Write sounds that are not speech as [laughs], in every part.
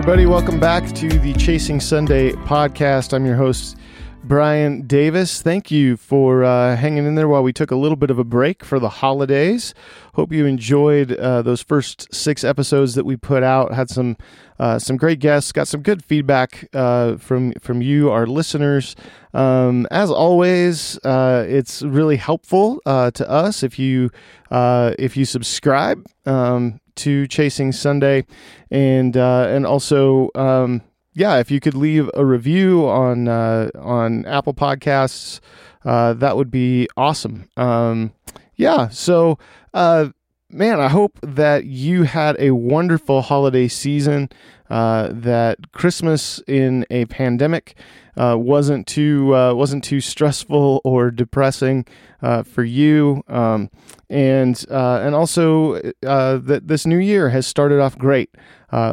everybody. Welcome back to the Chasing Sunday podcast. I'm your host, Brian Davis. Thank you for uh, hanging in there while we took a little bit of a break for the holidays. Hope you enjoyed uh, those first six episodes that we put out. Had some uh, some great guests. Got some good feedback uh, from from you, our listeners. Um, as always, uh, it's really helpful uh, to us if you if you subscribe. Um, to Chasing Sunday, and uh, and also um, yeah, if you could leave a review on uh, on Apple Podcasts, uh, that would be awesome. Um, yeah, so uh, man, I hope that you had a wonderful holiday season. Uh, that Christmas in a pandemic uh, wasn't too uh, wasn't too stressful or depressing uh, for you, um, and uh, and also uh, that this new year has started off great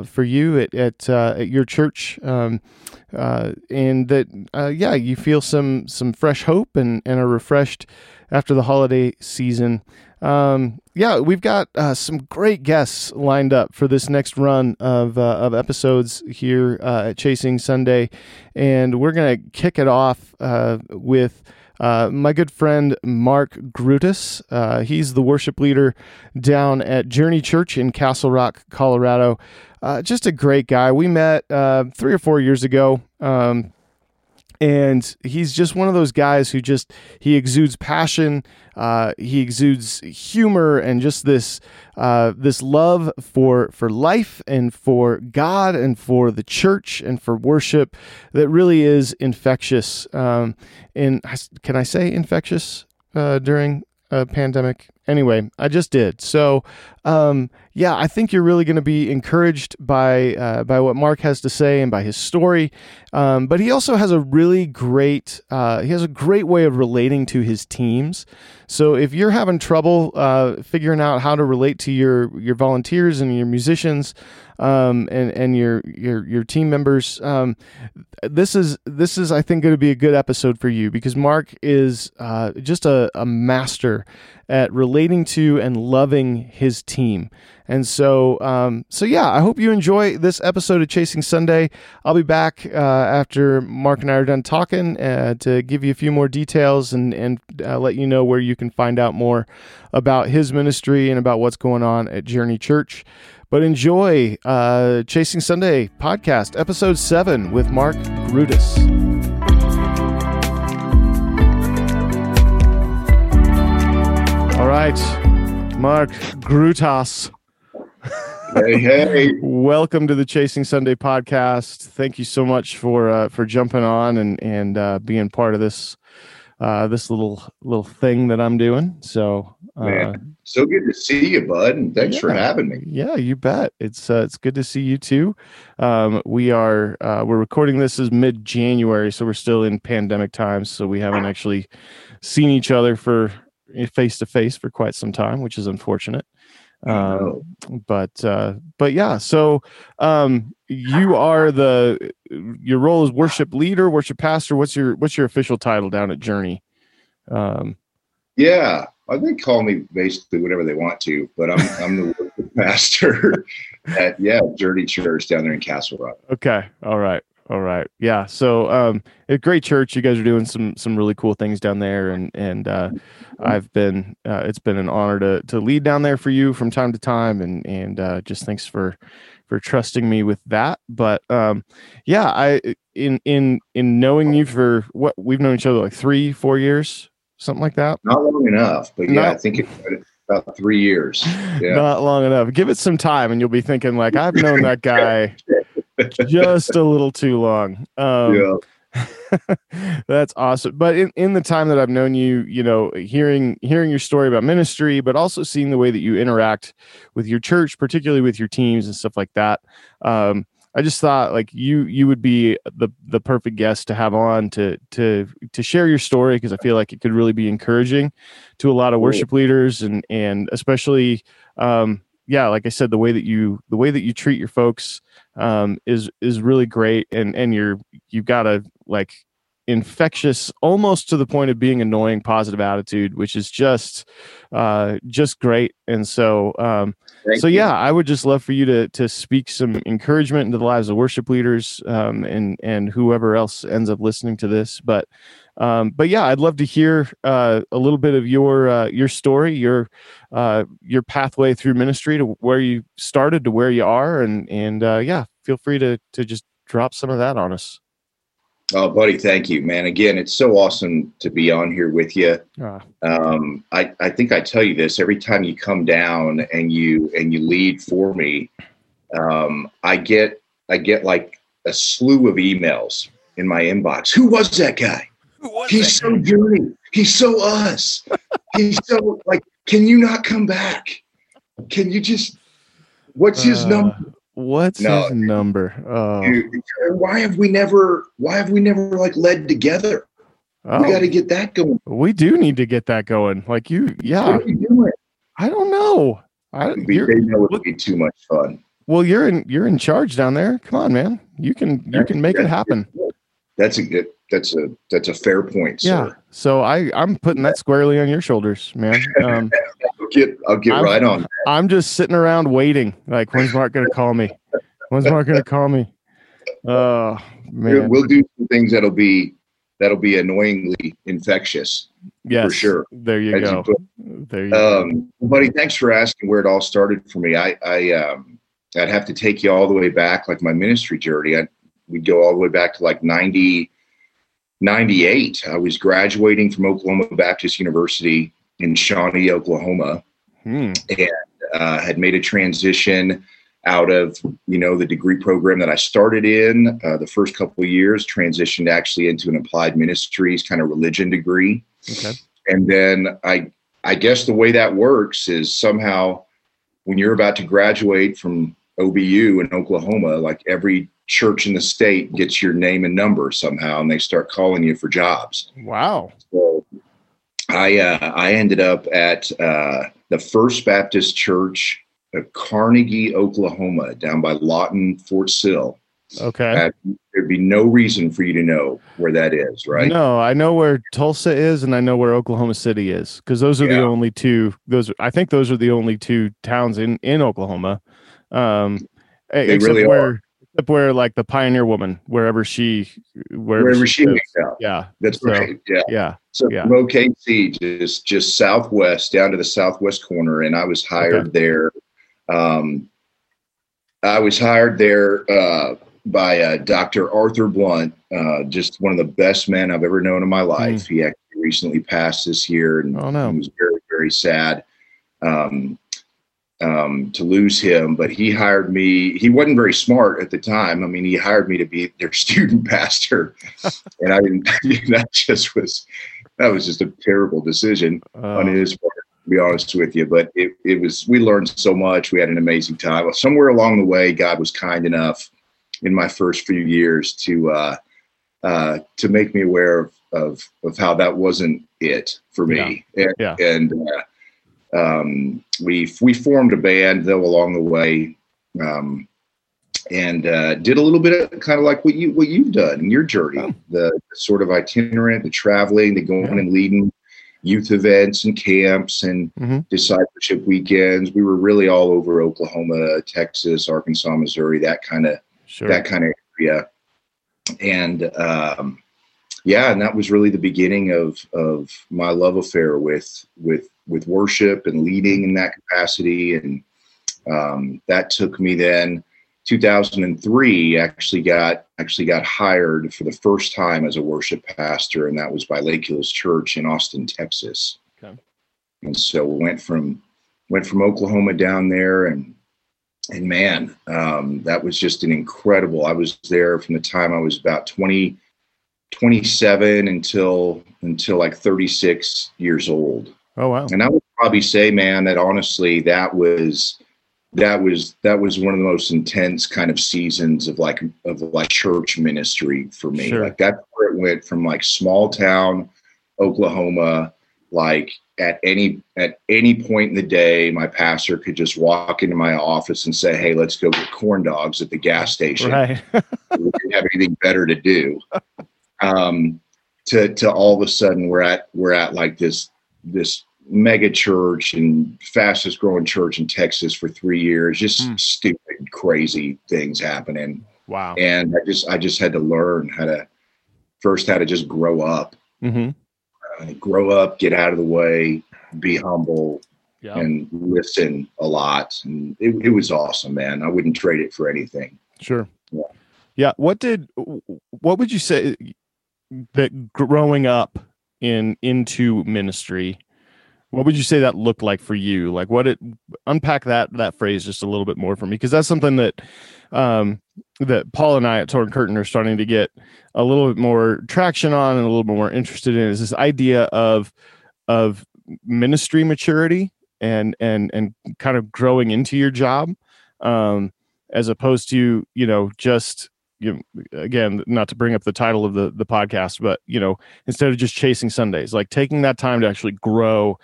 for you at at, at your church. Um, and that yeah, you feel some some fresh hope and, and are refreshed after the holiday season. Um, yeah, we've got uh, some great guests lined up for this next run of uh, of episodes here uh, at Chasing Sunday, and we're gonna kick it off uh, with. Uh, my good friend Mark Grutus. Uh, he's the worship leader down at Journey Church in Castle Rock, Colorado. just a great guy. We met three or four years ago. Um, and he's just one of those guys who just he exudes passion uh, he exudes humor and just this uh, this love for for life and for god and for the church and for worship that really is infectious. Um, and can i say infectious uh, during a pandemic anyway, I just did. So, um, yeah, I think you're really going to be encouraged by uh, by what Mark has to say and by his story. Um, but he also has a really great uh, he has a great way of relating to his teams. So if you're having trouble uh, figuring out how to relate to your your volunteers and your musicians, um, and and your your your team members. Um, this is this is I think going to be a good episode for you because Mark is uh, just a, a master at relating to and loving his team. And so, um, so yeah, I hope you enjoy this episode of Chasing Sunday. I'll be back uh, after Mark and I are done talking uh, to give you a few more details and and uh, let you know where you can find out more about his ministry and about what's going on at Journey Church. But enjoy uh, Chasing Sunday podcast, episode seven with Mark Grutus. All right, Mark Grutas. Hey, hey! [laughs] Welcome to the Chasing Sunday podcast. Thank you so much for uh, for jumping on and and uh, being part of this uh, this little little thing that I'm doing. So, uh, Man, so good to see you, bud, and thanks yeah, for having me. Yeah, you bet. It's uh, it's good to see you too. Um, we are uh, we're recording this is mid January, so we're still in pandemic times. So we haven't actually seen each other for face to face for quite some time, which is unfortunate. Um, but uh, but yeah, so um, you are the your role is worship leader, worship pastor. What's your what's your official title down at Journey? Um, yeah, I think call me basically whatever they want to, but I'm I'm the worship [laughs] pastor [laughs] at yeah Journey Church down there in Castle Rock. Okay, all right. All right. Yeah. So, um, a great church. You guys are doing some some really cool things down there, and and uh, I've been uh, it's been an honor to to lead down there for you from time to time, and and uh, just thanks for for trusting me with that. But um, yeah, I in in in knowing you for what we've known each other like three four years, something like that. Not long enough, but yeah, Not, I think it's about three years. [laughs] Yeah. Not long enough. Give it some time, and you'll be thinking like I've known that guy [laughs] just a little too long. Um, yeah. [laughs] that's awesome. But in, in the time that I've known you, you know, hearing hearing your story about ministry, but also seeing the way that you interact with your church, particularly with your teams and stuff like that. Um, I just thought like you you would be the the perfect guest to have on to to to share your story because I feel like it could really be encouraging to a lot of worship leaders and and especially um, yeah, like I said, the way that you the way that you treat your folks um, is is really great, and and you're you've got a like infectious, almost to the point of being annoying, positive attitude, which is just uh, just great. And so, um, so yeah, I would just love for you to to speak some encouragement into the lives of worship leaders um, and and whoever else ends up listening to this. But um, but yeah, I'd love to hear uh, a little bit of your uh, your story, your uh, your pathway through ministry to where you started to where you are, and and uh, yeah, feel free to to just drop some of that on us. Oh, buddy, thank you, man. Again, it's so awesome to be on here with you. Ah. Um, I, I think I tell you this every time you come down and you and you lead for me. Um, I get I get like a slew of emails in my inbox. Who was that guy? Was He's that? so dirty. He's so us. He's so like. Can you not come back? Can you just? What's his uh, number? What's no, his number? Oh. Dude, why have we never? Why have we never like led together? Oh. We got to get that going. We do need to get that going. Like you, yeah. You I don't know. I we, they know it would be too much fun. Well, you're in you're in charge down there. Come on, man. You can you can make it happen. That's a good. That's a that's a fair point. Sir. Yeah. So I I'm putting that squarely on your shoulders, man. Um, [laughs] I'll get I'll get I'm, right on. That. I'm just sitting around waiting. Like, when's Mark going to call me? When's Mark going to call me? Oh man, we'll do some things that'll be that'll be annoyingly infectious. Yes, for sure. There you go. You there you um, go. buddy. Thanks for asking where it all started for me. I I um I'd have to take you all the way back, like my ministry journey. I we'd go all the way back to like 90, 98. I was graduating from Oklahoma Baptist University in Shawnee, Oklahoma, hmm. and uh, had made a transition out of you know the degree program that I started in uh, the first couple of years, transitioned actually into an applied ministries kind of religion degree, okay. and then I I guess the way that works is somehow when you're about to graduate from OBU in Oklahoma, like every church in the state gets your name and number somehow, and they start calling you for jobs. Wow. So I uh, I ended up at uh, the First Baptist Church of Carnegie, Oklahoma, down by Lawton, Fort Sill. Okay. Uh, there'd be no reason for you to know where that is, right? No, I know where Tulsa is, and I know where Oklahoma City is, because those are yeah. the only two. Those I think those are the only two towns in in Oklahoma. Um, they except really where are. Except where like the Pioneer Woman, wherever she wherever, wherever she, makes out. Yeah, that's so, right. Yeah, yeah. So yeah. from OKC, just just southwest down to the southwest corner, and I was hired okay. there. Um, I was hired there uh, by uh, Dr. Arthur Blunt, uh, just one of the best men I've ever known in my life. Mm. He actually recently passed this year, and oh, no. was very very sad. Um, um, to lose him, but he hired me. He wasn't very smart at the time. I mean, he hired me to be their [laughs] student pastor, and I didn't. [laughs] that just was that was just a terrible decision on his part. To be honest with you, but it, it was. We learned so much. We had an amazing time. Well somewhere along the way, God was kind enough in my first few years to uh, uh, to make me aware of, of of how that wasn't it for me. Yeah. And, yeah. and uh, um, we we formed a band though along the way, um, and uh, did a little bit of kind of like what you what you've done in your journey, oh. the, sort of itinerant, the traveling, the going yeah. and leading youth events and camps and mm-hmm. discipleship weekends. We were really all over Oklahoma, Texas, Arkansas, Missouri, that kind of sure. that kind of area, and um, yeah, and that was really the beginning of of my love affair with with with worship and leading in that capacity. And um, that took me then 2003 actually got actually got hired for the first time as a worship pastor, and that was by Lake Hills Church in Austin, Texas. Okay. And so we went from went from Oklahoma down there, and and man, um, that was just an incredible. I was there from the time I was about 20, 27 until until like 36 years old. Oh wow! And I would probably say, man, that honestly, that was that was that was one of the most intense kind of seasons of like of like church ministry for me. Sure. Like that's where it went from like small town Oklahoma, like at any at any point in the day, my pastor could just walk into my office and say, "Hey, let's go get corn dogs at the gas station." Right. [laughs] we didn't have anything better to do. Um, to to all of a sudden we're at we're at like this this mega church and fastest growing church in Texas for three years. Just Hmm. stupid, crazy things happening. Wow. And I just I just had to learn how to first how to just grow up, hmm uh, grow up, get out of the way, be humble, Yeah. and listen a lot. And it, it was awesome, man. I wouldn't trade it for anything. Sure. Yeah. Yeah. What did what would you say that growing up in into ministry, what would you say that looked like for you? Like what it unpack that that phrase just a little bit more for me because that's something that um that Paul and I at Torn Curtain are starting to get a little bit more traction on and a little bit more interested in is this idea of of ministry maturity and and and kind of growing into your job um as opposed to you know just you know, again not to bring up the title of the the podcast but you know instead of just chasing sundays like taking that time to actually grow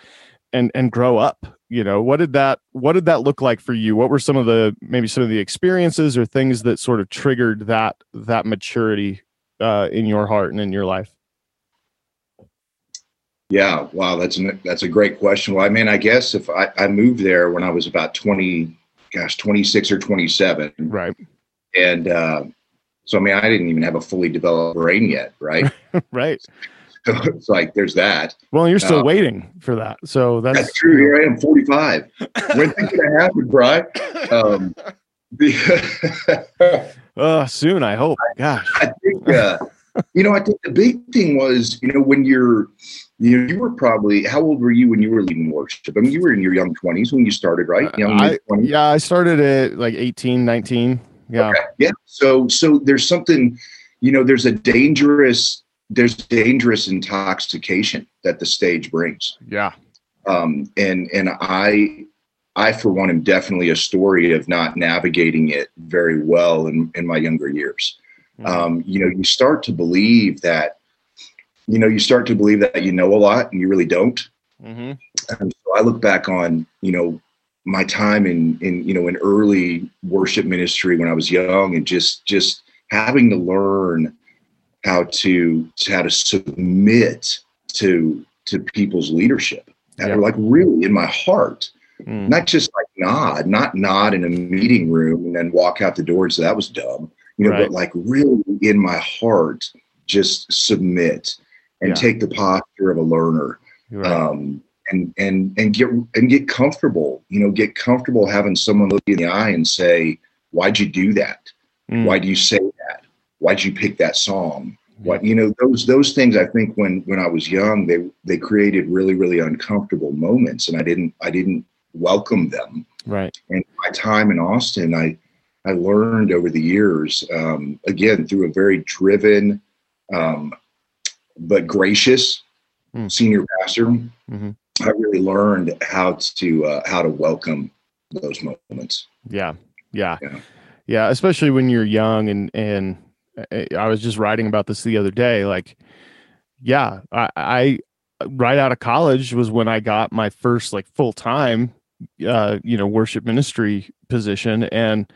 and and grow up you know what did that what did that look like for you? What were some of the maybe some of the experiences or things that sort of triggered that that maturity uh in your heart and in your life? Yeah, wow, that's an, that's a great question. Well, I mean, I guess if I, I moved there when I was about twenty, gosh, twenty six or twenty seven, right. And uh, so I mean, I didn't even have a fully developed brain yet, right? [laughs] right so it's like there's that. well you're still Uh, waiting for that so that's, That's true. Here I am, forty five. When's it gonna happen, Brian? [laughs] Um, the, [laughs] uh soon i hope gosh I think uh, you know. I think the big thing was you know when you're you know you were probably how old were you when you were leading worship? I mean, you were in your young twenties when you started, right? Young I- yeah i started at like 18 19 yeah Okay. Yeah. So so there's something, you know, there's a dangerous there's dangerous intoxication that the stage brings. yeah Um and and I I for one am definitely a story of not navigating it very well in, in my younger years. Mhm. Um, you know, you start to believe that, you know, you start to believe that you know a lot and you really don't. Mhm. And so I look back on, you know, my time in in you know in early worship ministry when I was young and just just having to learn how to, to how to submit to to people's leadership. And Yeah. were like really in my heart, Mm. not just like nod, not nod in a meeting room and then walk out the door and say that was dumb, you know, Right. but like really in my heart, just submit and Yeah. take the posture of a learner right. um, and and and get and get comfortable. You know, get comfortable having someone look you in the eye and say, "Why'd you do that? Mm. Why do you say that? Why'd you pick that song?" What you know those those things. I think when when I was young, they they created really really uncomfortable moments, and I didn't I didn't welcome them. right And my time in Austin, I I learned over the years, um, again through a very driven, um, but gracious Hmm. senior pastor. Mhm. I really learned how to uh, how to welcome those moments. Yeah, yeah, Yeah. yeah. Especially when you're young, and and I- I was just writing about this the other day. Like, yeah, I, I right out of college was when I got my first like full time, uh, you know, worship ministry position, and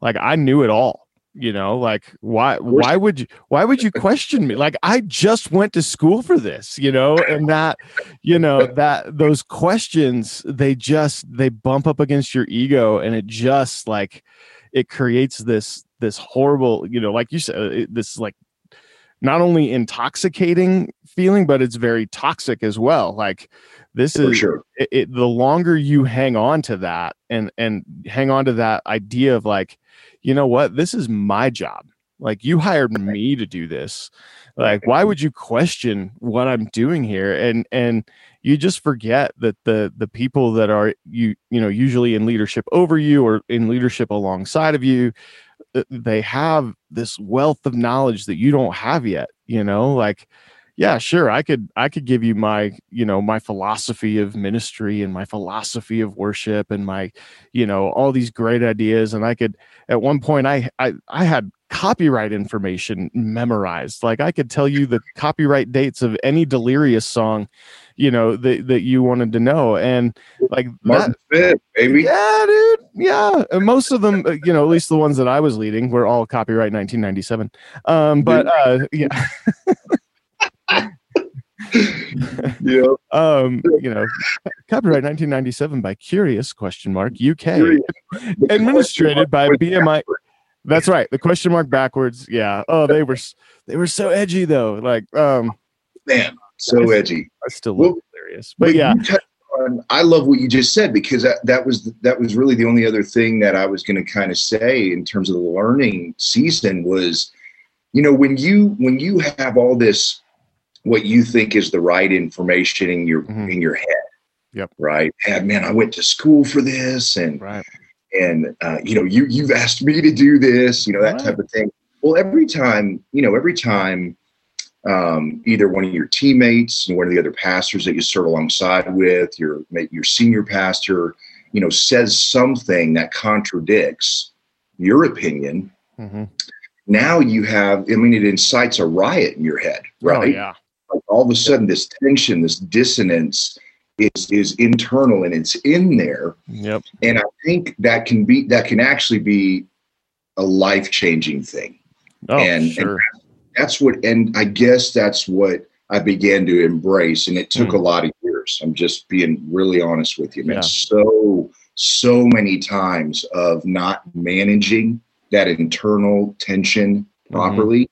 like I knew it all. You know, like why why would you why would you question me? Like I just went to school for this, you know, and that you know that those questions they just they bump up against your ego and it just like it creates this this horrible you know like you said it, this like not only intoxicating feeling but it's very toxic as well like this is sure. it, it, the longer you hang on to that and and hang on to that idea of like you know what? This is my job. Like you hired me to do this. Like why would you question what i'm doing here? And and you just forget that the the people that are you you know usually in leadership over you or in leadership alongside of you uh, they have this wealth of knowledge that you don't have yet you know? Like yeah sure i could i could give you my you know my philosophy of ministry and my philosophy of worship and my you know all these great ideas and i could at one point i i, I had copyright information memorized like i could tell you the copyright dates of any delirious song you know that, that you wanted to know and like that, Martin Smith, baby. yeah, dude. Yeah. And most of them, uh, you know, at least the ones that I was leading were all copyright 1997. Um, but uh, yeah. [laughs] yeah. Um, you know, copyright 1997 by Curious question mark UK, administrated by BMI. That's right. The question mark backwards. Yeah. Oh, they were they were so edgy though. Like, um, man, so edgy. I still well, hilarious, but, but yeah. On, I love what you just said because that, that was that was really the only other thing that I was going to kind of say in terms of the learning season was, you know, when you when you have all this, what you think is the right information in your mm-hmm. in your head. Yep. Right. And man, I went to school for this, and right and uh, you know you you've asked me to do this you know that right. type of thing well every time you know every time um, either one of your teammates know, one of the other pastors that you serve alongside with your your senior pastor you know says something that contradicts your opinion mm-hmm. now you have i mean it incites a riot in your head oh, right oh, yeah like all of a sudden this tension this dissonance is is internal and it's in there. Yep. And I think that can be that can actually be a life changing thing. Oh, and, sure. and that's what and I guess that's what I began to embrace. And it took mm. a lot of years. I'm just being really honest with you, man. Yeah. So so many times of not managing that internal tension mm-hmm. properly.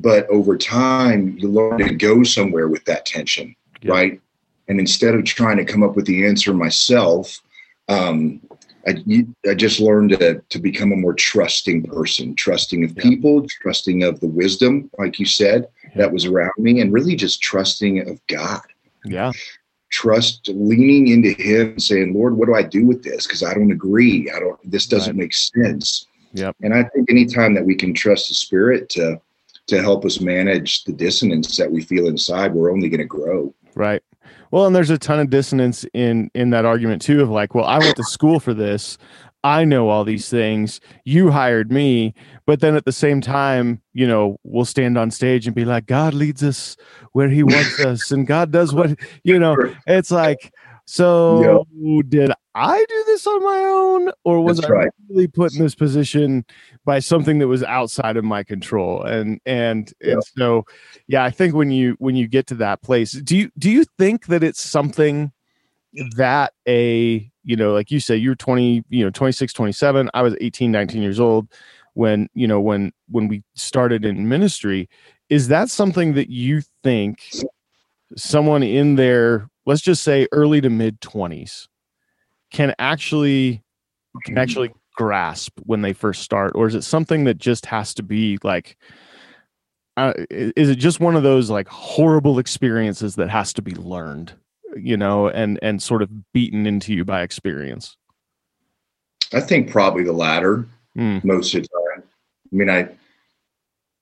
But over time, you learn to go somewhere with that tension, yep. right? And instead of trying to come up with the answer myself, um, I, I just learned to, to become a more trusting person, trusting of people, trusting of the wisdom, like you said, yeah. that was around me, and really just trusting of God. Yeah. Trust, leaning into Him, and saying, "Lord, what do I do with this? Because I don't agree. I don't. This doesn't right. make sense." Yep. And I think anytime that we can trust the Spirit to to help us manage the dissonance that we feel inside, we're only going to grow. Right. Well, and there's a ton of dissonance in in that argument too of like, well, I went to school for this. I know all these things. You hired me, but then at the same time, you know, we'll stand on stage and be like, God leads us where He wants [laughs] us, and God does what you know. It's like, so yep. did I do this on my own, or was That's I right. really put in this position by something that was outside of my control? And and yep. and so, yeah, I think when you when you get to that place, do you do you think that it's something that a you know, like you say, you're 20, you know, 26, 27. I was 18, 19 years old when you know when when we started in ministry. Is that something that you think someone in their let's just say early to mid 20s can actually can actually grasp when they first start or is it something that just has to be like uh, is it just one of those like horrible experiences that has to be learned you know and and sort of beaten into you by experience i think probably the latter mm. most of the time i mean i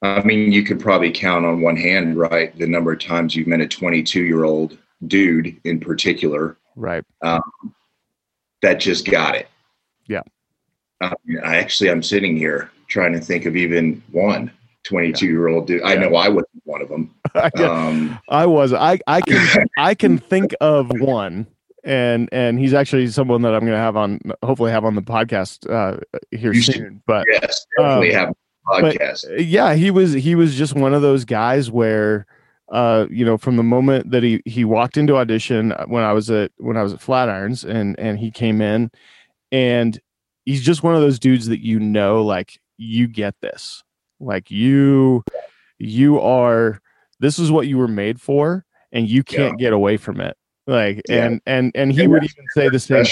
i mean you could probably count on one hand right the number of times you've met a 22 year old dude in particular, right? Um, that just got it. Yeah. Um, I actually, I'm sitting here trying to think of even one 22 year old dude. Yeah. I know I wasn't one of them. [laughs] Um, I was. I I can [laughs] I can think of one, and and he's actually someone that I'm going to have on, hopefully have on the podcast uh, here soon. Should, but yes, definitely um, have podcast. But, yeah, he was he was just one of those guys where uh, you know, from the moment that he he walked into audition uh, when I was at when I was at Flatirons and and he came in and he's just one of those dudes that you know like you get this. Like you you are this is what you were made for and you can't yeah. get away from it. Like yeah. and and and he would even say the same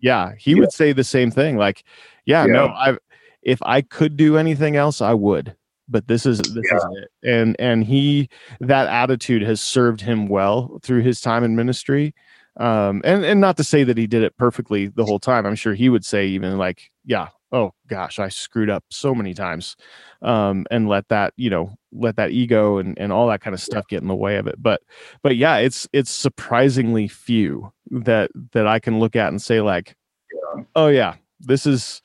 Yeah, he yeah. would say the same thing like yeah, no, I if I could do anything else I would but this is this yeah. is it. And and he that attitude has served him well through his time in ministry. Um and and not to say that he did it perfectly the whole time. I'm sure he would say even like yeah oh gosh i screwed up so many times um and let that you know let that ego and and all that kind of stuff get in the way of it. But but yeah it's it's surprisingly few that that i can look at and say like yeah. oh yeah this is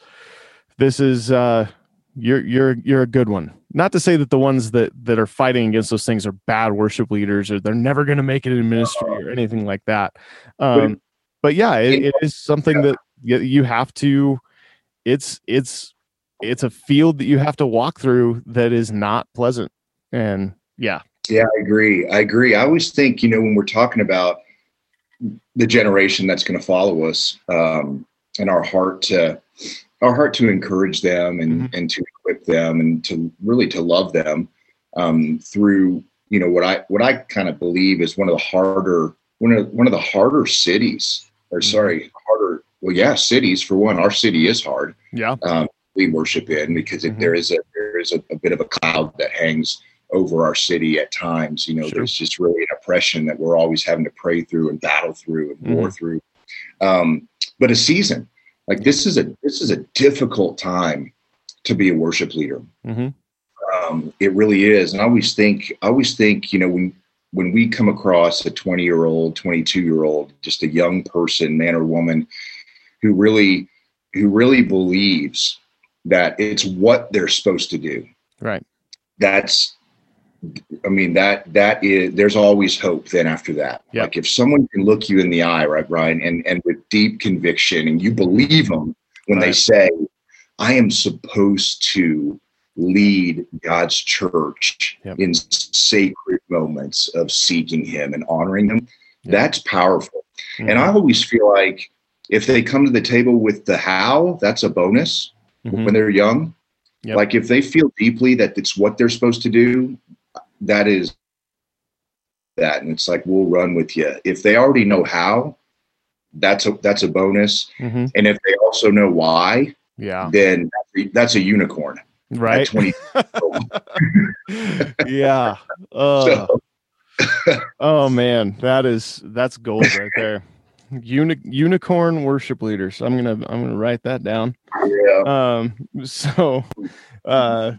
this is uh you're you're you're a good one not to say that the ones that that are fighting against those things are bad worship leaders or they're never going to make it in ministry or anything like that. Um, but yeah it, it is something that you have to it's it's it's a field that you have to walk through that is not pleasant. And yeah. Yeah, I agree. I agree. I always think, you know, when we're talking about the generation that's going to follow us, um, and our heart to our heart to encourage them and mm-hmm. and to equip them and to really to love them um, through you know what I what I kind of believe is one of the harder one of one of the harder cities or mm-hmm. sorry harder well yeah cities for one our city is hard yeah um, we worship in because mm-hmm. there is a there is a, a, bit of a cloud that hangs over our city at times you know sure. there's just really an oppression that we're always having to pray through and battle through and war mm-hmm. through um, but a season like this is a this is a difficult time to be a worship leader. Mm-hmm. Um, it really is, and I always think I always think you know when when we come across a 20 year old, 22 year old, just a young person, man or woman, who really who really believes that it's what they're supposed to do. Right. That's I mean that that is there's always hope then after that. Yep. Like if someone can look you in the eye, right, Brian, and and with deep conviction, and you believe them when right. they say, "I am supposed to lead God's church yep. in sacred moments of seeking Him and honoring Him," yep. that's powerful. Mm-hmm. And I always feel like if they come to the table with the how, that's a bonus mm-hmm. when they're young. Like if they feel deeply that it's what they're supposed to do, that is that. And it's like we'll run with you if they already know how that's a that's a bonus. Mm-hmm. and if they also know why yeah. then that's a unicorn. Right. 20 [laughs] yeah. Uh, so. oh man. That is that's gold right there. Uni- unicorn worship leaders. I'm gonna i'm gonna write that down. Yeah. Um [laughs] so uh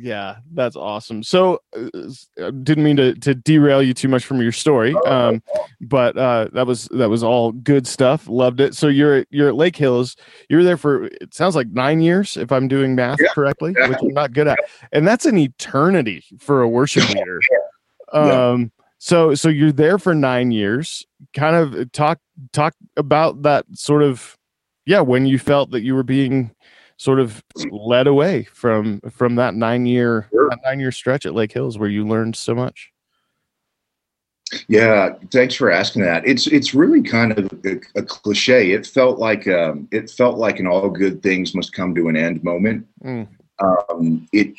yeah that's awesome. So uh, didn't mean to, to derail you too much from your story um, but uh, that was that was all good stuff. Loved it. So you're you're at lake hills. You're there for it sounds like nine years if i'm doing math yeah. correctly yeah. which i'm not good at. And that's an eternity for a worship leader. [laughs] Um so so you're there for nine years. Kind of talk talk about that sort of yeah when you felt that you were being sort of led away from from that nine year sure. that nine year stretch at Lake Hills where you learned so much? Yeah, thanks for asking that. It's it's really kind of a, a cliche. It felt like um, it felt like an all good things must come to an end moment. Mm. Um, it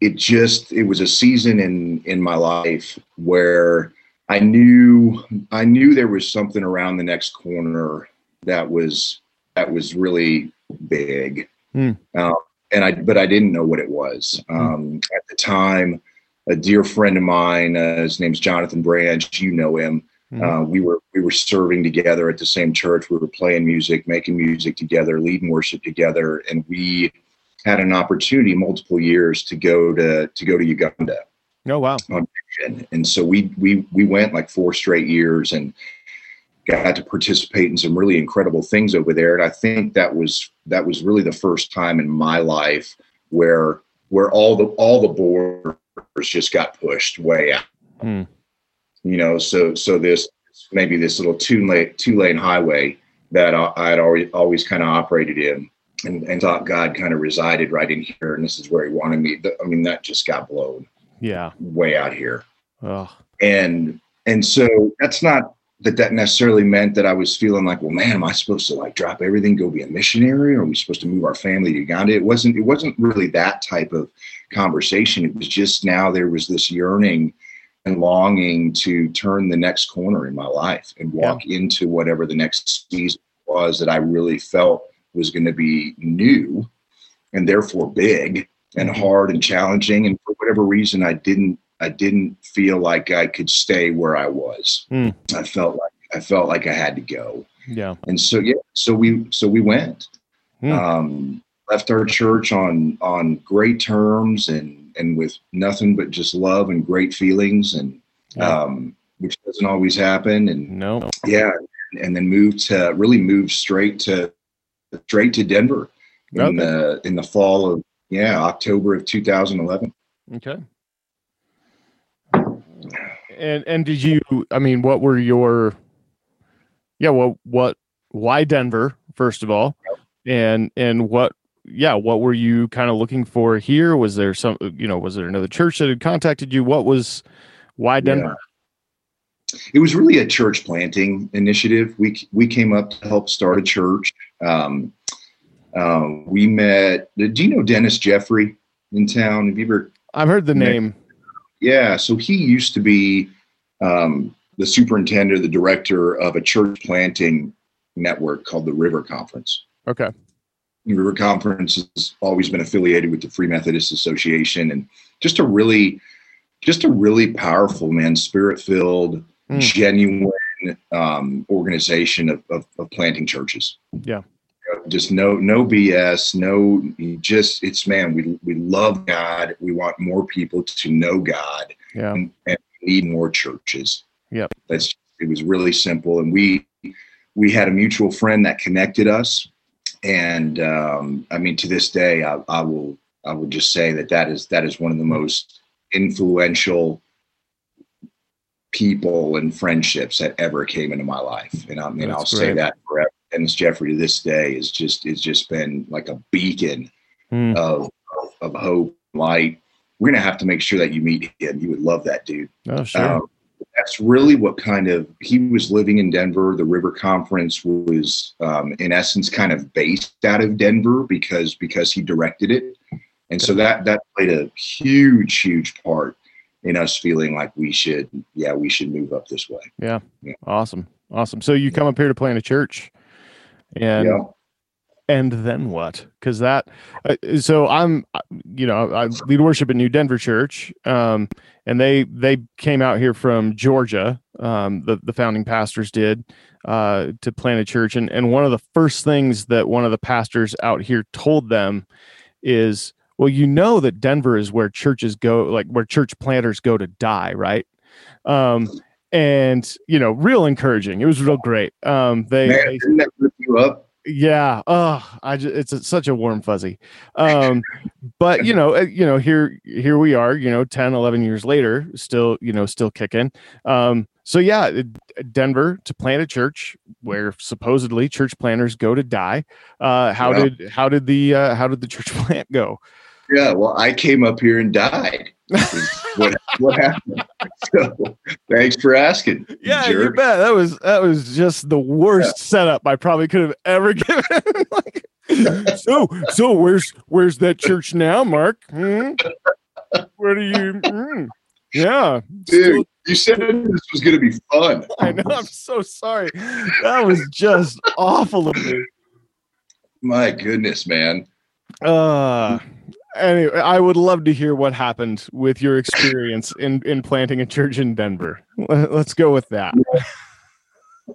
it just it was a season in in my life where I knew I knew there was something around the next corner that was that was really big Mm. Uh, and I, but I didn't know what it was. Hmm. Um, mm. At the time, a dear friend of mine, uh, his name's Jonathan Branch. You know him. Mm. Uh, we were we were serving together at the same church. We were playing music, making music together, leading worship together, and we had an opportunity multiple years to go to to go to Uganda. Oh wow! And so we we we went like four straight years, and got to participate in some really incredible things over there. And i think that was that was really the first time in my life where where all the all the borders just got pushed way out. Mm. you know so so this maybe this little two lane two lane highway that i had already always kind of operated in and, and thought god kind of resided right in here and this is where he wanted me. I mean that just got blown yeah. way out here. Oh. and and so that's not that that necessarily meant that I was feeling like, well, man, am I supposed to like drop everything, go be a missionary, or are we supposed to move our family to Uganda? It wasn't. It wasn't really that type of conversation. It was just now there was this yearning and longing to turn the next corner in my life and walk yeah. into whatever the next season was that I really felt was going to be new and therefore big and mm-hmm. hard and challenging. And for whatever reason, I didn't I didn't feel like I could stay where I was. Mm. I felt like I felt like I had to go. Yeah. And so yeah, so we so we went. Mm. Um, left our church on on great terms and and with nothing but just love and great feelings and yeah. um, which doesn't always happen. And no, yeah, and then moved to really moved straight to straight to Denver in okay. the in the fall of yeah October of 2011. Okay and and did you i mean what were your yeah what what why denver first of all and and what yeah what were you kind of looking for here was there some you know was there another church that had contacted you what was Why Denver? Yeah. It was really a church planting initiative. We we came up to help start a church. Um, um, we met. Do you know Dennis Jeffrey in town? Have you ever? I've heard the name. Yeah, so he used to be um, the superintendent, the director of a church planting network called the River Conference. Okay. The River Conference has always been affiliated with the Free Methodist Association, and just a really, just a really powerful man, spirit filled, mm. genuine um, organization of, of, of planting churches. Yeah just no no bs no just it's man we we love god. We want more people to know god. Yeah. And, and need more churches. Yep. That's it was really simple. And we we had a mutual friend that connected us. And um, i mean to this day I, I will i will just say that that is that is one of the most influential people and friendships that ever came into my life. And i mean that's i'll great. say that forever Dennis Jeffrey to this day is just it's just been like a beacon mm. of, of hope, light. We're gonna have to make sure that you meet him. You would love that dude. Oh, sure. Um, that's really what kind of he was living in Denver. The River Conference was, um, in essence, kind of based out of Denver because because he directed it, and so that that played a huge, huge part in us feeling like we should, yeah, we should move up this way. Yeah, yeah. awesome, awesome. So you come up here to plant a church and yeah. and then what because that uh, so i'm uh, you know i lead worship at new denver church um, and they they came out here from georgia um, the, the founding pastors did uh, to plant a church and, and one of the first things that one of the pastors out here told them is well you know that denver is where churches go like where church planters go to die right um, and you know, real encouraging. It was real great. Um, they, Man, they didn't that rip you up? Yeah. Oh, I just, it's a, such a warm fuzzy. Um, but you know, uh, you know, here, here we are, you know, 10, 11 years later, still, you know, still kicking. Um, so yeah, Denver to plant a church where supposedly church planners go to die. Uh, how yeah. did, how did the, uh, how did the church [laughs] plant go? Yeah. Well, I came up here and died what [laughs] what happened. So thanks for asking. Yeah, jerk. you bet. That was that was just the worst yeah. setup I probably could have ever [laughs] given. like, so so where's where's that church now, Mark? Hmm? Where do you? Hmm. Yeah, dude. Still, you said this was going to be fun. I know. I'm so sorry. That was just awful of me. My goodness, man. Uh anyway, I would love to hear what happened with your experience in in planting a church in Denver. Let's go with that.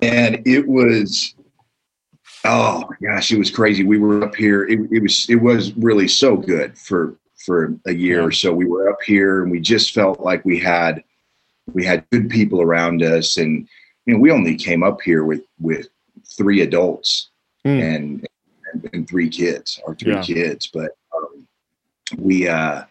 And it was, oh gosh, it was crazy. We were up here. It, it was it was really so good for for a year or so. We were up here, and we just felt like we had we had good people around us, and you know, we only came up here with with three adults mm. and, and, and three kids, or three yeah. kids, but we uh,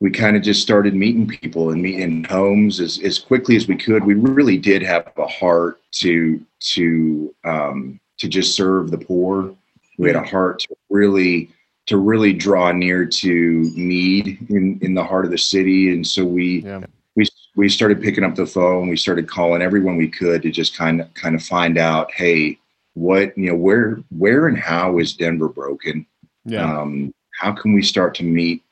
we kind of just started meeting people and meeting homes as, as quickly as we could. We really did have a heart to to um, to just serve the poor. We had a heart to really to really draw near to need in, in the heart of the city, and so we yeah. we we started picking up the phone. We started calling everyone we could to just kind of kind of find out, hey, what you know, where where and how is Denver broken? Yeah. Um, how can we start to meet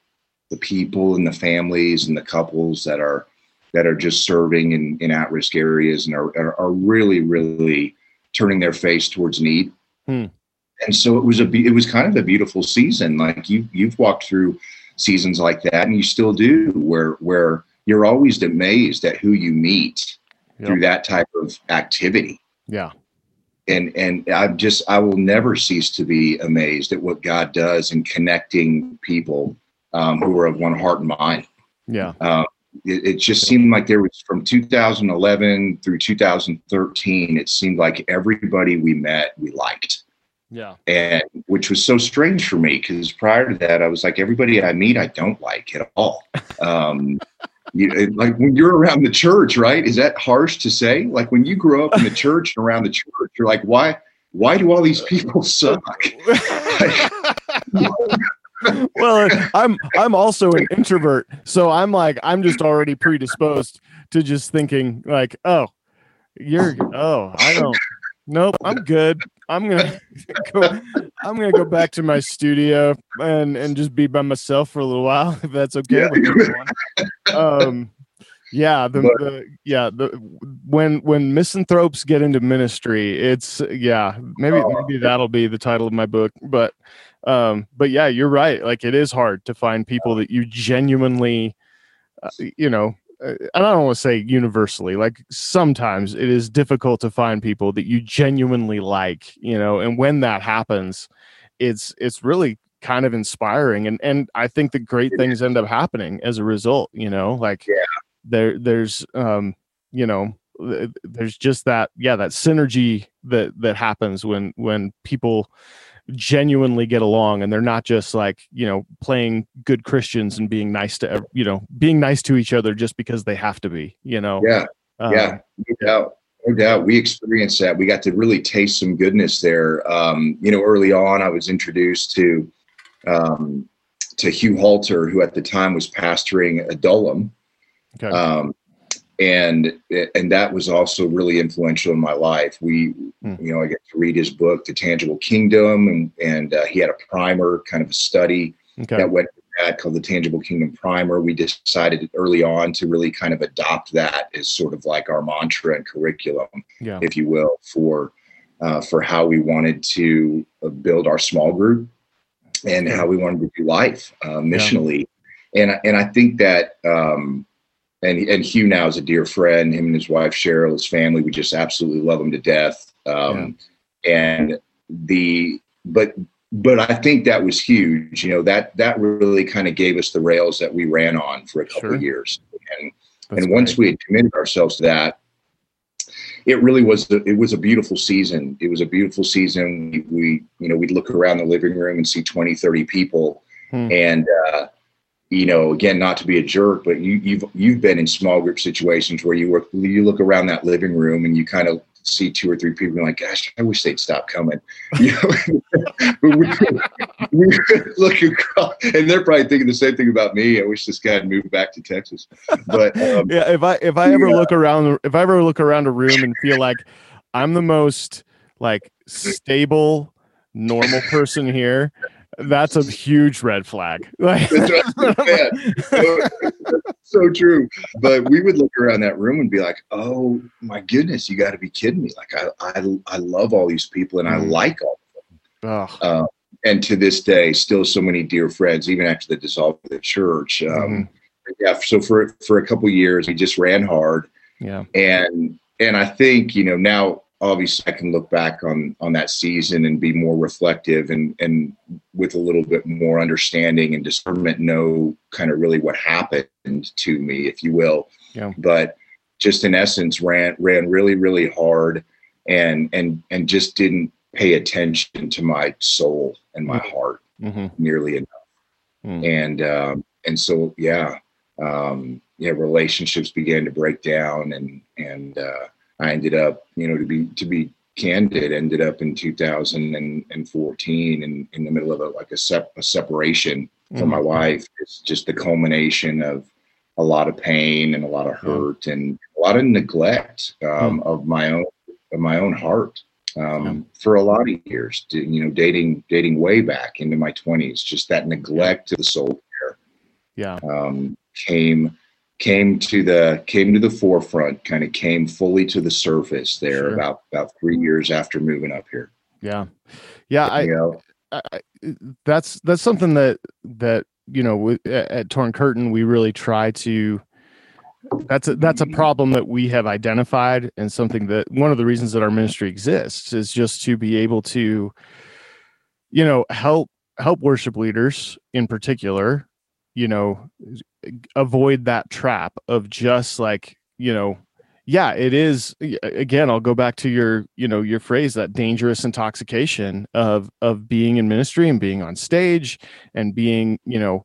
the people and the families and the couples that are that are just serving in, in at-risk areas and are, are, really really turning their face towards need hmm. and so it was a it was kind of a beautiful season like you you've walked through seasons like that and you still do where where you're always amazed at who you meet yep. through that type of activity yeah and and I just I will never cease to be amazed at what God does in connecting people um, who are of one heart and mind. Yeah. Uh, it, it, just seemed like there was from 2011 through 2013. It seemed like everybody we met we liked. Yeah. And which was so strange for me because prior to that, I was like everybody I meet I don't like at all. Um, [laughs] you eh, like when you're around the church, right? Is that harsh to say? Like when you grow up in the [laughs] church and around the church, you're like, why? Why do all these people [laughs] suck? [laughs] well, uh, I'm I'm also an introvert, so I'm like I'm just already predisposed to just thinking like, oh, you're oh, I don't nope, I'm good. I'm gonna go I'm gonna go back to my studio and and just be by myself for a little while if that's okay yeah. with everyone. Um yeah, the, but, the, yeah the when when misanthropes get into ministry, it's yeah maybe uh, maybe that'll be the title of my book. But um, but yeah, you're right. Like it is hard to find people that you genuinely, uh, you know, uh, I don't want to say universally. Like sometimes it is difficult to find people that you genuinely like, you know, and when that happens, it's it's really kind of inspiring and and I think the great things end up happening as a result, you know, like yeah. there there's um you know there's just that yeah that synergy that that happens when when people genuinely get along and they're not just like you know playing good christians and being nice to you know being nice to each other just because they have to be you know? Yeah. Um, yeah no doubt no doubt. We experienced that. We got to really taste some goodness there. Um, you know early on i was introduced to um, to hugh halter who at the time was pastoring adullam Okay. Um, and and that was also really influential in my life. We, mm. you know, I get to read his book, The Tangible Kingdom, and and uh, he had a primer, kind of a study okay. that went that called the Tangible Kingdom Primer. We decided early on to really kind of adopt that as sort of like our mantra and curriculum, yeah. if you will, for uh, for how we wanted to uh, build our small group and how we wanted to do life uh, missionally. Yeah. And and I think that. Um, and and Hugh now is a dear friend. Him and his wife Cheryl, his family, we just absolutely love him to death. Um, yeah. And the but but I think that was huge. You know that that really kind of gave us the rails that we ran on for a couple sure. of years. And That's and once we had committed ourselves to that, it really was a, it was a beautiful season. It was a beautiful season. We, we you know we'd look around the living room and see 20, 30 people, hmm. and uh, you know, again, not to be a jerk, but you, you've you've been in small group situations where you work, you look around that living room and you kind of see two or three people like, gosh, I wish they'd stop coming. [laughs] You know, we, we look across, and they're probably thinking the same thing about me. I wish this guy had moved back to Texas. But um, yeah, if I if I ever yeah. look around, if I ever look around a room and feel like I'm the most like stable, normal person here that's a huge red flag. [laughs] so, [laughs] [laughs] so true. But we would look around that room and be like, "Oh my goodness, you got to be kidding me! Like I, I, I love all these people and I mm. like all of them." Uh, and to this day, still so many dear friends, even after the dissolve of the church. Um, mm. Yeah. So for for a couple years, we just ran hard. Yeah. And and I think you know now obviously I can look back on on that season and be more reflective and and with a little bit more understanding and discernment know kind of really what happened to me, if you will. Yeah. But just in essence, ran ran really really hard and and and just didn't pay attention to my soul and my mm-hmm. heart mm-hmm. nearly enough. Mm-hmm. And um, and so yeah, um, yeah, relationships began to break down and and uh, I ended up, you know, to be to be candid, ended up in 2014 and in the middle of a, like a, sep- a separation mm-hmm. from my wife. It's just the culmination of a lot of pain and a lot of hurt and a lot of neglect um, mm. of my own of my own heart um, yeah. for a lot of years. You know, dating dating way back into my 20s, just that neglect of the soul care. Yeah, um, came came to the came to the forefront kind of came fully to the surface there sure. about about three years after moving up here yeah yeah I, I, I, that's that's something that that you know at torn curtain we really try to that's a, that's a problem that we have identified and something that one of the reasons that our ministry exists is just to be able to you know help help worship leaders in particular you know avoid that trap of just like you know yeah it is again i'll go back to your you know your phrase that dangerous intoxication of of being in ministry and being on stage and being you know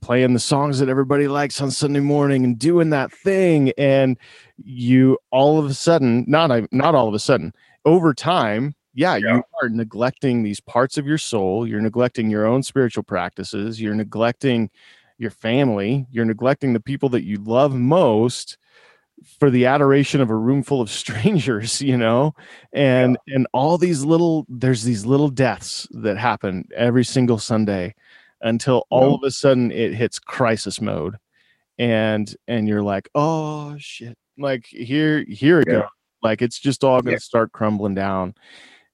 playing the songs that everybody likes on sunday morning and doing that thing and you all of a sudden not I not all of a sudden over time yeah, yeah, you are neglecting these parts of your soul. You're neglecting your own spiritual practices. You're neglecting your family. You're neglecting the people that you love most for the adoration of a room full of [laughs] strangers you know and yeah. and all these little there's these little deaths that happen every single sunday until all yeah. of a sudden it hits crisis mode and and you're like oh shit like here here it yeah. goes like it's just all gonna start crumbling down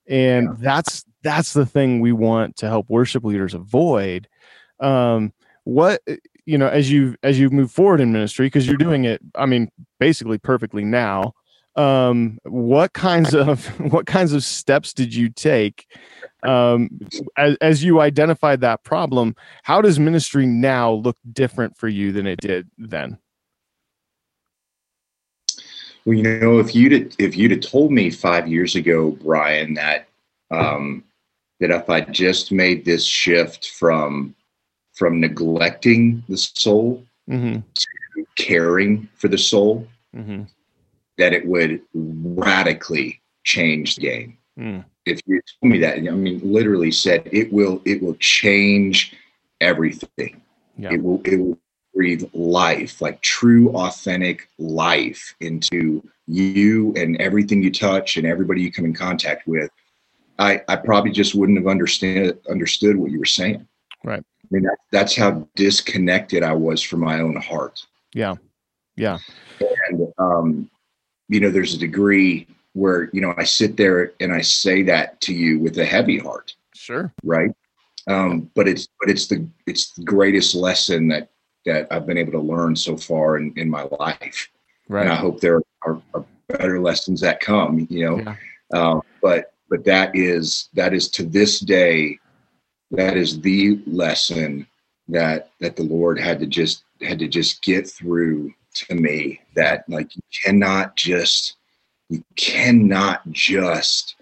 and that's that's the thing we want to help worship leaders avoid um what you know as you as you move forward in ministry because you're doing it i mean basically perfectly now um what kinds of [laughs] what kinds of steps did you take um as, as you identified that problem how does ministry now look different for you than it did then? Well you know if you'd if you'd have told me five years ago brian that um that if i just made this shift from from neglecting the soul mm-hmm. to caring for the soul, mm-hmm. that it would radically change the game. Mm. If you told me that, I mean, literally said it will, it will change everything. Yeah. It will, it will breathe life, like true, authentic life into you and everything you touch and everybody you come in contact with. I, I probably just wouldn't have understand understood what you were saying. Right mean, that, that's how disconnected I was from my own heart. Yeah. Yeah. And, um, you know, there's a degree where, you know, I sit there and I say that to you with a heavy heart. Sure. Right. Um, but it's, but it's the, it's the greatest lesson that, that I've been able to learn so far in, in my life. Right. And I hope there are, are better lessons that come, you know, yeah. uh, but, but that is, that is to this day, that is the lesson that that the Lord had to just had to just get through to me that like you cannot just you cannot just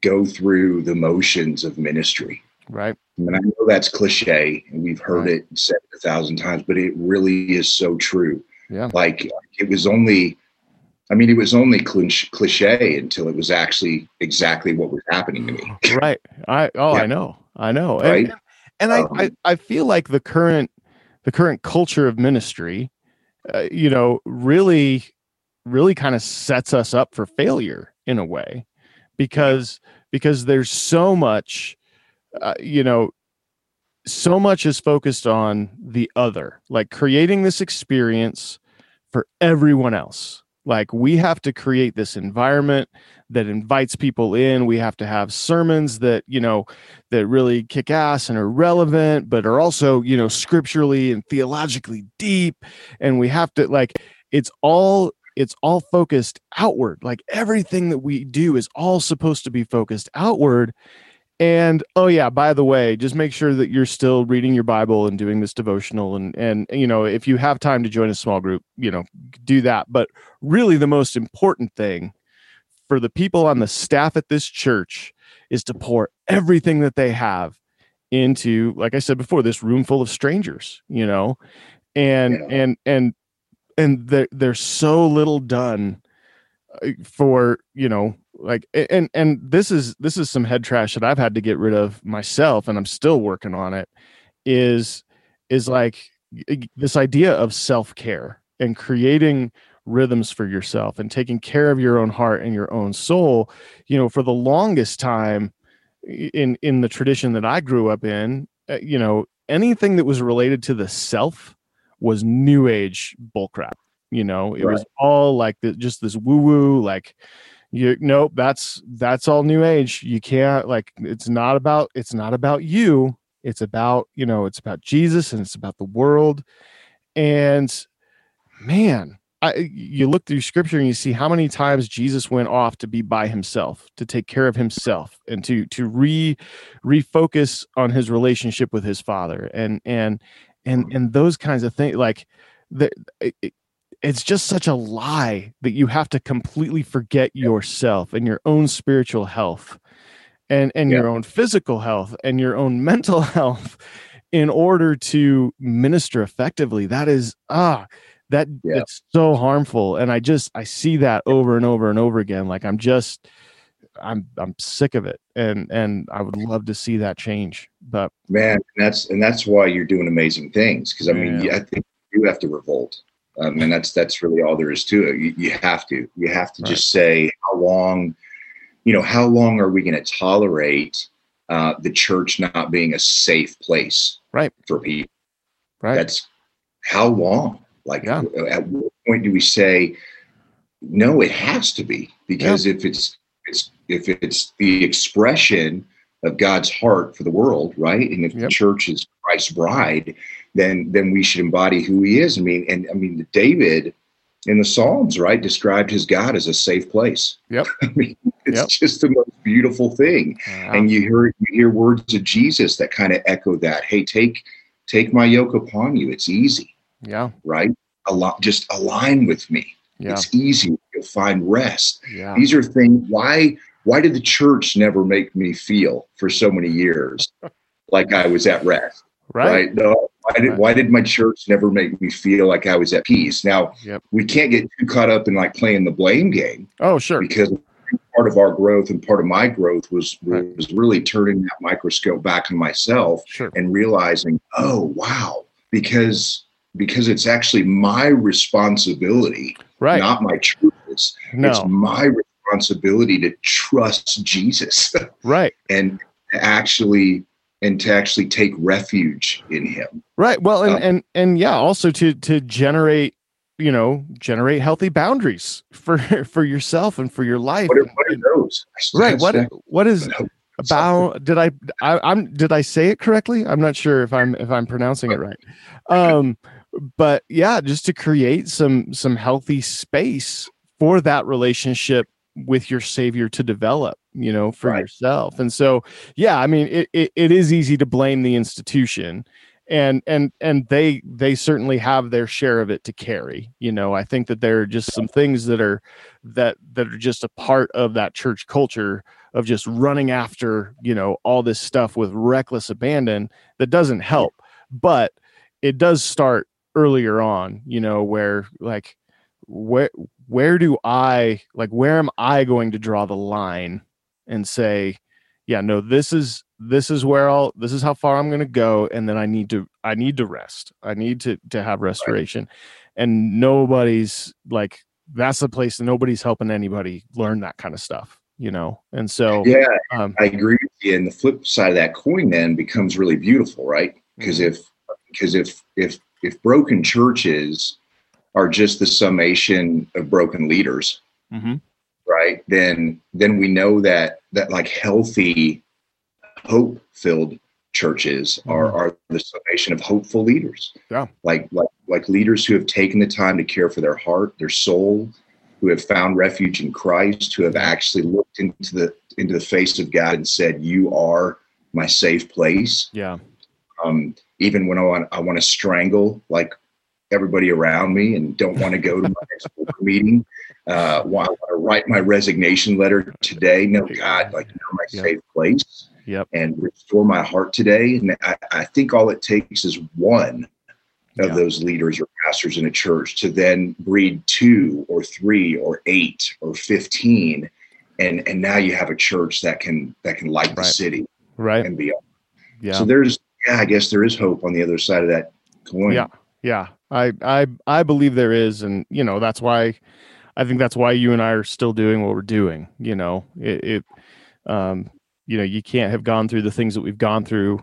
go through the motions of ministry. Right. And I know that's cliche and we've heard right. it said a thousand times, but it really is so true. Yeah. Like it was only, I mean, it was only cliche until it was actually exactly what was happening to me. right. I, oh, yeah. I know. I know. Right. And, and um, I, I, I feel like the current the current culture of ministry, uh, you know, really really kind of sets us up for failure in a way because because there's so much uh, you know so much is focused on the other like creating this experience for everyone else like we have to create this environment that invites people in. We have to have sermons that, you know, that really kick ass and are relevant, but are also, you know, scripturally and theologically deep. And we have to like it's all it's all focused outward. Like everything that we do is all supposed to be focused outward. And oh yeah, by the way, just make sure that you're still reading your Bible and doing this devotional and and you know, if you have time to join a small group, you know, do that. But really the most important thing for the people on the staff at this church is to pour everything that they have into like I said before this room full of strangers, you know. And yeah. and and and there, there's so little done uh, for, you know, like and and this is this is some head trash that I've had to get rid of myself and I'm still working on it is is like this idea of self-care and creating rhythms for yourself and taking care of your own heart and your own soul you know for the longest time in in the tradition that I grew up in uh, you know anything that was related to the self was new age bullcrap you know it right. was all like the, just this woo woo like you nope that's that's all new age. You can't like it's not about it's not about you. It's about you know it's about jesus and it's about the world. And man I, you look through scripture and you see how many times jesus went off to be by himself to take care of himself and to to re refocus on his relationship with his father. And and and and those kinds of things like the it, it's just such a lie that you have to completely forget yourself and your own spiritual health and and yeah. your own physical health and your own [laughs] mental health in order to minister effectively that is ah that yeah. it's so harmful and i just i see that over and over and over again like i'm just I'm I'm sick of it, and and I would love to see that change. But man, that's and that's why you're doing amazing things. Because I mean, Yeah. I think you have to revolt, um, and that's that's really all there is to it. You, you have to you have to just say how long, you know, how long are we going to tolerate uh, the church not being a safe place, Right. for people? right, That's how long? Like, Yeah. at what point do we say, no, it has to be? Because if it's it's if it's the expression of God's heart for the world, right? And if the church is Christ's bride, then then we should embody who He is. I mean, and I mean, David in the Psalms, right, described his God as a safe place. Yep. [laughs] I mean, it's Yep. just the most beautiful thing Wow. and you hear you hear words of Jesus that kind of echo that. Hey, take take my yoke upon you. It's easy, yeah, right? A lot, just align with me. yeah, It's easy. You'll find rest. yeah, These are things. Why why did the church never make me feel for so many years [laughs] like I was at rest? right, Right? No. Why did Right. why did my church never make me feel like I was at peace? Now Yep. we can't get too caught up in like playing the blame game Oh, sure, because part of our growth and part of my growth was Right. was really turning that microscope back on myself sure, and realizing oh wow because because it's actually my responsibility right. not my church's it's no, my responsibility to trust jesus. [laughs] Right, and to actually and to actually take refuge in him. Right. Well, and Um, and and yeah, also to to generate, you know, generate healthy boundaries for [laughs] for yourself and for your life. what are, what are those? Right. What what is [laughs] about did I, I i'm did i say it correctly? I'm not sure if i'm if i'm pronouncing it right. Um but yeah just to create some some healthy space for that relationship with your savior to develop you know for Right. yourself. And so yeah i mean it, it, it is easy to blame the institution and and and they they certainly have their share of it to carry you know. I think that there are just some things that are that that are just a part of that church culture of just running after you know all this stuff with reckless abandon that doesn't help. But it does start earlier on you know where like where where do i like where am i going to draw the line and say yeah no this is this is where i'll this is how far i'm going to go and then i need to i need to rest i need to to have restoration and nobody's like that's the place that nobody's helping anybody learn that kind of stuff you know and so yeah um I agree with you. And the flip side of that coin then becomes really beautiful, right? Because if because if if if broken churches are just the summation of broken leaders, mhm, right? Then then we know that that like healthy, hope filled churches are are the summation of hopeful leaders. Yeah. Like like like leaders who have taken the time to care for their heart, their soul, who have found refuge in Christ, who have actually looked into the into the face of God and said, "You are my safe place." yeah Um, even when I want I want to strangle like everybody around me and don't want to go to my next [laughs] meeting. Uh, want to write my resignation letter today? No, God, like you're my Yeah. safe place yep and restore my heart today. And I, I think all it takes is one of Yeah. those leaders or pastors in a church to then breed two or three or eight or fifteen. And, and now you have a church that can that can light the city right and beyond. yeah So there's yeah, I guess there is hope on the other side of that coin. Yeah. yeah i i i believe there is and you know that's why i think that's why you and i are still doing what we're doing you know it, it um you know you can't have gone through the things that we've gone through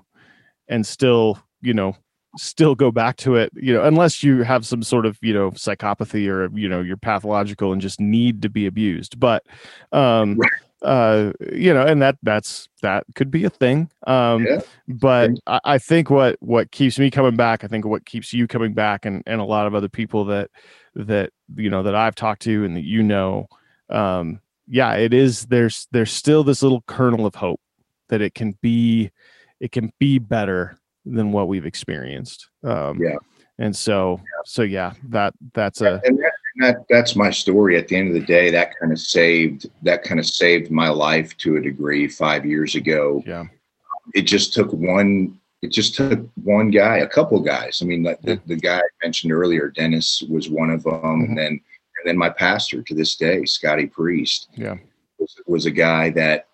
and still you know still go back to it you know unless you have some sort of you know psychopathy or you know you're pathological and just need to be abused but um. Uh you know and that that's that could be a thing um Yeah. but. I, I think what what keeps me coming back i think what keeps you coming back and and a lot of other people that that you know that i've talked to and that you know um yeah it is there's there's still this little kernel of hope that it can be it can be better than what we've experienced um Yeah. and so so yeah that that's a and that, that that's my story at the end of the day that kind of saved that kind of saved my life to a degree five years ago yeah it just took one it just took one guy a couple guys i mean like the, Yeah. the guy i mentioned earlier dennis was one of them Mhm. and then and then my pastor to this day scotty priest Yeah. was, was a guy that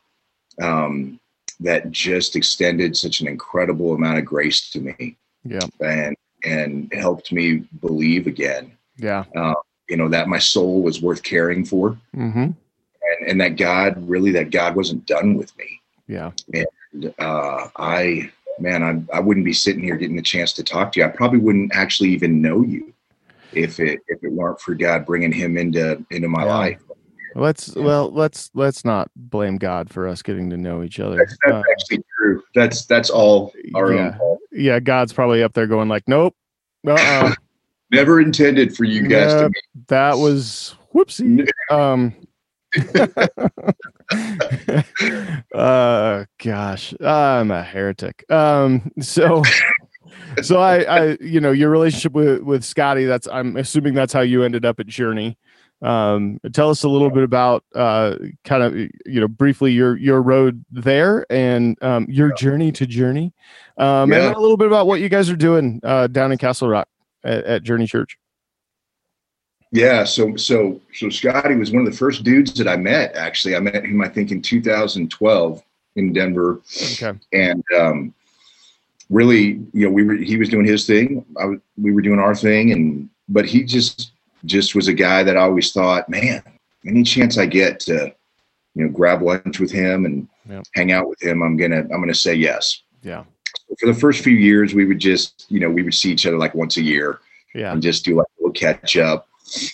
um, that just extended such an incredible amount of grace to me. Yeah. And and helped me believe again. Yeah. Uh, you know that my soul was worth caring for, Mm-hmm. and, and that God really that God wasn't done with me. Yeah. And uh, I man, I I wouldn't be sitting here getting the chance to talk to you. I probably wouldn't actually even know you if it if it weren't for God bringing him into into my Yeah. life. Let's Yeah. well let's let's not blame God for us getting to know each other. That's, that's Uh, actually true. That's that's all our Yeah. own fault. yeah, God's probably up there going like, nope, uh-uh. [laughs] Never intended for you guys to Nope. meet. that was whoopsie. Um, [laughs] [laughs] uh, gosh, I'm a heretic. Um, so, [laughs] so I, I, you know, your relationship with with Scotty. That's I'm assuming that's how you ended up at Journey. Um, tell us a little bit about, uh, kind of, you know, briefly your your road there and um, your journey to Journey, um, and Yeah. then a little bit about what you guys are doing uh, down in Castle Rock at, at Journey Church. Yeah, so so so Scotty was one of the first dudes that I met. Actually, I met him I think in 2012 in Denver, Okay. and um, really, you know, we were he was doing his thing, I was, we were doing our thing, and but he just just was a guy that I always thought, man, any chance I get to, you know, grab lunch with him and Yep. hang out with him, I'm gonna I'm gonna say yes. Yeah. For the first few years, we would just, you know, we would see each other like once a year Yeah. and just do like a little catch up.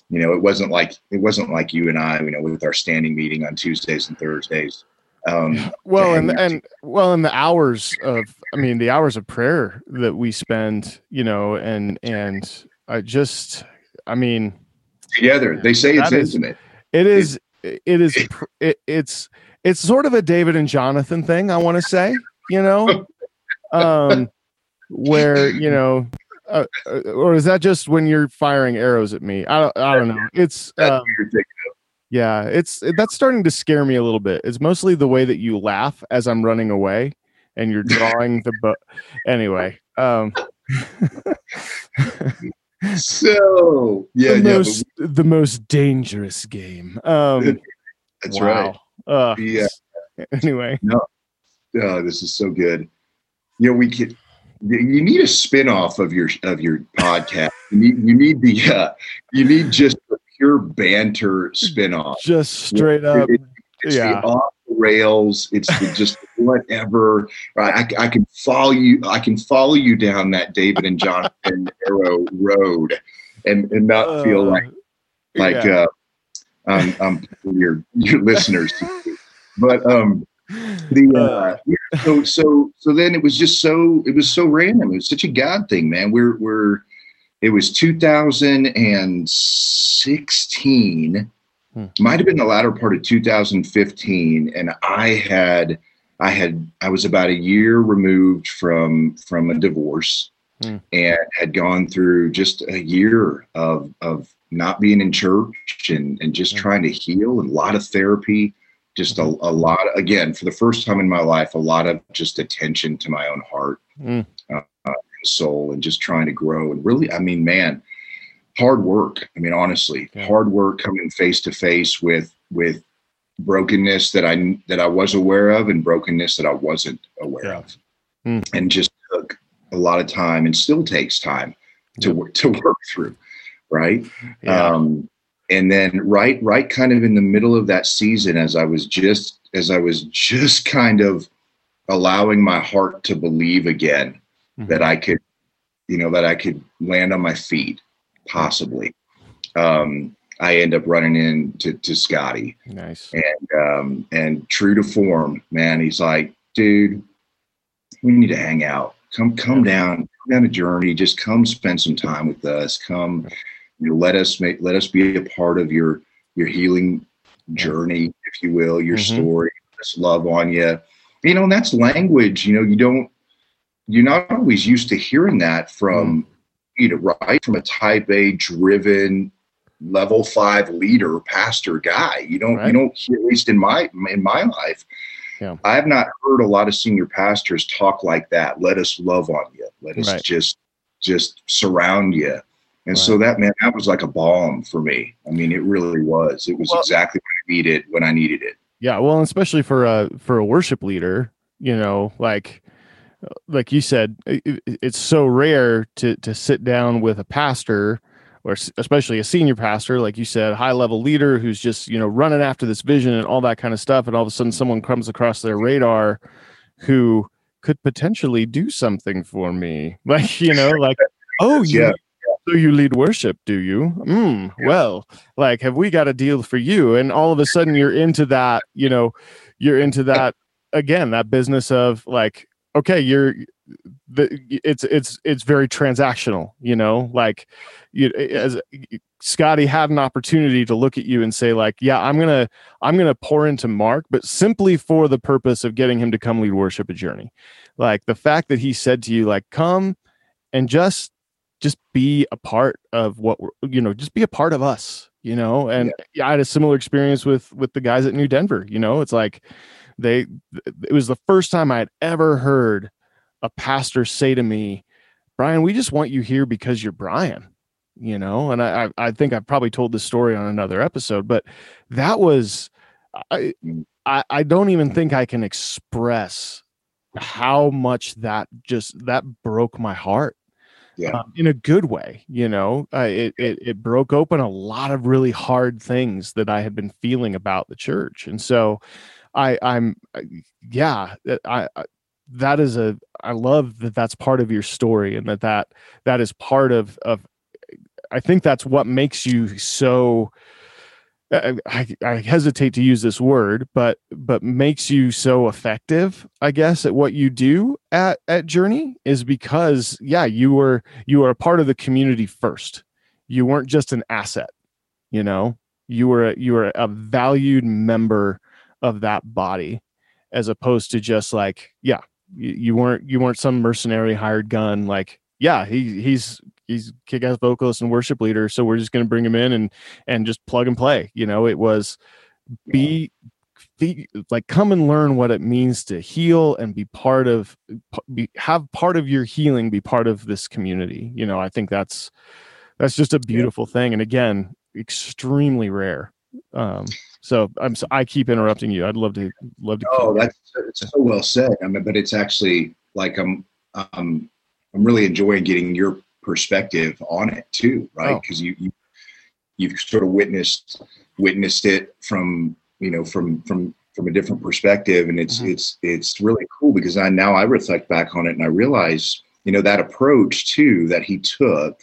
You know, it wasn't like it wasn't like you and I, you know, with our standing meeting on Tuesdays and Thursdays. Um, well and out and well in the hours of i mean the hours of prayer that we spend you know and and i just i mean together, they say it's is- intimate. it is it is [laughs] it, it's it's sort of a david and jonathan thing i want to say you know [laughs] um [laughs] where you know uh, uh, or is that just when you're firing arrows at me i don't i don't know it's um, what you're thinking. Yeah, it's that's starting to scare me a little bit. It's mostly the way that you laugh as I'm running away and you're drawing the bow. Anyway, um So yeah, the yeah, most the most dangerous game. Um that's right. Uh, Yeah. Anyway, no, Oh, this is so good. You know, we could. You need a spin-off of your of your podcast. You need you need the uh, you need just a pure banter spin-off. just straight up. It- It's Yeah. the off the rails. It's the just whatever. Right? I, I can follow you. I can follow you down that David and Jonathan [laughs] Arrow road, and and not feel Uh, like like yeah. uh, um, um your your listeners. [laughs] But um, the uh, yeah, so so so then it was just so it was so random. It was such a God thing, man. We're we're it was 2016 Hmm. might have been the latter part of 2015 and i had i had i was about a year removed from from a divorce Hmm. and had gone through just a year of of not being in church and and just Hmm. trying to heal and a lot of therapy just a, a lot again for the first time in my life a lot of just attention to my own heart Mm. uh, and soul and just trying to grow and really i mean man hard work i mean honestly Yeah. hard work coming face to face with with brokenness that i that i was aware of and brokenness that i wasn't aware Yeah. of Mm. and just took a lot of time and still takes time to Yeah. work to work through right yeah. um, and then right right kind of in the middle of that season as i was just as i was just kind of allowing my heart to believe again Mhm. that i could you know that i could land on my feet possibly. Um, i end up running into to scotty. Nice. and um, and true to form man he's like dude we need to hang out. Come come down come down a journey. Just come spend some time with us. Come you know, let us make let us be a part of your your healing journey if you will your Mhm. story let's love on you you know and that's language you know you don't you're not always used to hearing that from you know right from a type a driven level five leader pastor guy you don't Right. you don't hear, at least in my in my life Yeah. i have not heard a lot of senior pastors talk like that let us love on you let us Right. just just surround you and so that man that was like a balm for me. I mean it really was. It was Well- exactly what i needed when i needed it. Yeah, well, especially for a for a worship leader, you know, like uh, like you said, it, it's so rare to to sit down with a pastor or especially a senior pastor, like you said, high level leader who's just you know running after this vision and all that kind of stuff, and all of a sudden someone comes across their radar who could potentially do something for me, [laughs] like you know, like oh you, yeah. So you lead worship, do you? Mm, well, like, have we got a deal for you? And all of a sudden, you're into that. You know, you're into that again. That business of like, okay, you're the it's it's it's very transactional you know like you as scotty had an opportunity to look at you and say like yeah i'm gonna i'm gonna pour into mark but simply for the purpose of getting him to come lead worship a journey like the fact that he said to you like come and just just be a part of what we're you know just be a part of us you know and yeah. i had a similar experience with with the guys at new denver you know it's like they it was the first time i had ever heard a pastor say to me, Brian, we just want you here because you're Brian, you know? And I, I think I've probably told this story on another episode, but that was, I, mm. I, I don't even think I can express how much that just, that broke my heart. Yeah. Um, in a good way, you know, uh, it, it it broke open a lot of really hard things that I had been feeling about the church, and so I, I'm, yeah, I, I that is a i love that that's part of your story and that that that is part of of i think that's what makes you so I, I hesitate to use this word, but but makes you so effective, I guess, at what you do at at Journey is because yeah, you were you were a part of the community first. You weren't just an asset, you know. You were you were a valued member of that body, as opposed to just like yeah, you, you weren't you weren't some mercenary hired gun like yeah he he's he's kick-ass vocalist and worship leader so we're just going to bring him in and and just plug and play you know it was be, be like come and learn what it means to heal and be part of be, have part of your healing be part of this community you know i think that's that's just a beautiful yeah. thing and again extremely rare um so I'm so I keep interrupting you. I'd love to love to. Oh, that's, that's so well said. I mean, but it's actually like I'm um I'm really enjoying getting your perspective on it too, right? Because oh. you you you've sort of witnessed witnessed it from you know from from from a different perspective, and it's mm-hmm. it's it's really cool because I now I reflect back on it and I realize you know that approach too that he took.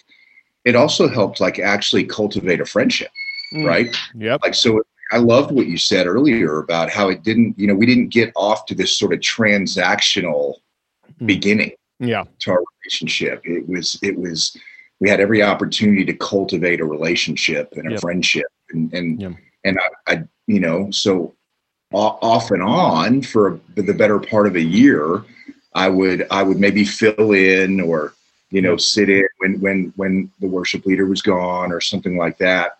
It also helped like actually cultivate a friendship, mm. right? Yep. Like so I loved what you said earlier about how it didn't, you know, we didn't get off to this sort of transactional mm. beginning yeah. to our relationship. It was, it was, we had every opportunity to cultivate a relationship and a yep. friendship. And, and, yep. and I, I, you know, so off and on for the better part of a year, I would, I would maybe fill in or, you know, sit in when, when, when the worship leader was gone or something like that.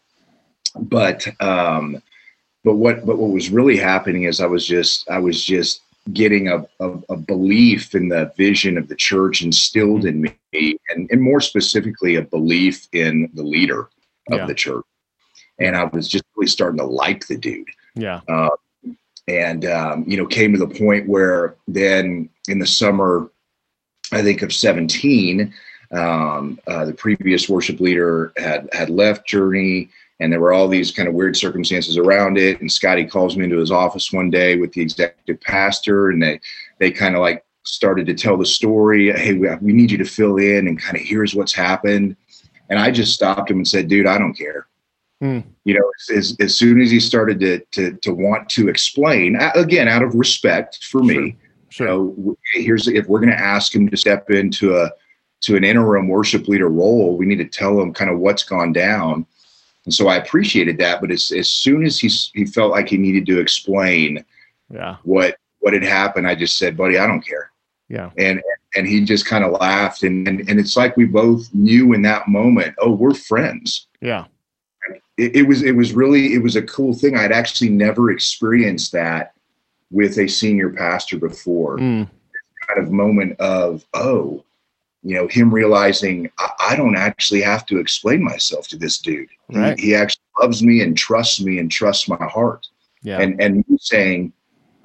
But, um, but what but what was really happening is I was just I was just getting a, a, a belief in the vision of the church instilled mm-hmm. in me and, and more specifically a belief in the leader of yeah. the church and I was just really starting to like the dude yeah uh, and um, you know came to the point where then in the summer I think of 17 um, uh, the previous worship leader had had left Journey and there were all these kind of weird circumstances around it. And Scotty calls me into his office one day with the executive pastor, and they they kind of like started to tell the story. Hey, we, we need you to fill in, and kind of here's what's happened. And I just stopped him and said, "Dude, I don't care." Hmm. You know, as, as soon as he started to to to want to explain, again, out of respect for me, sure. you know, here's if we're going to ask him to step into a to an interim worship leader role, we need to tell him kind of what's gone down and so I appreciated that. But as, as soon as he, he felt like he needed to explain yeah. what, what had happened, I just said, buddy, I don't care. Yeah. And, and he just kind of laughed. And, and, and it's like we both knew in that moment, oh, we're friends. Yeah. It, it was, it was really, it was a cool thing. I'd actually never experienced that with a senior pastor before. Mm. Kind of moment of, oh, you know, him realizing I, I, don't actually have to explain myself to this dude. Right. He, he, actually loves me and trusts me and trusts my heart. Yeah. And and saying,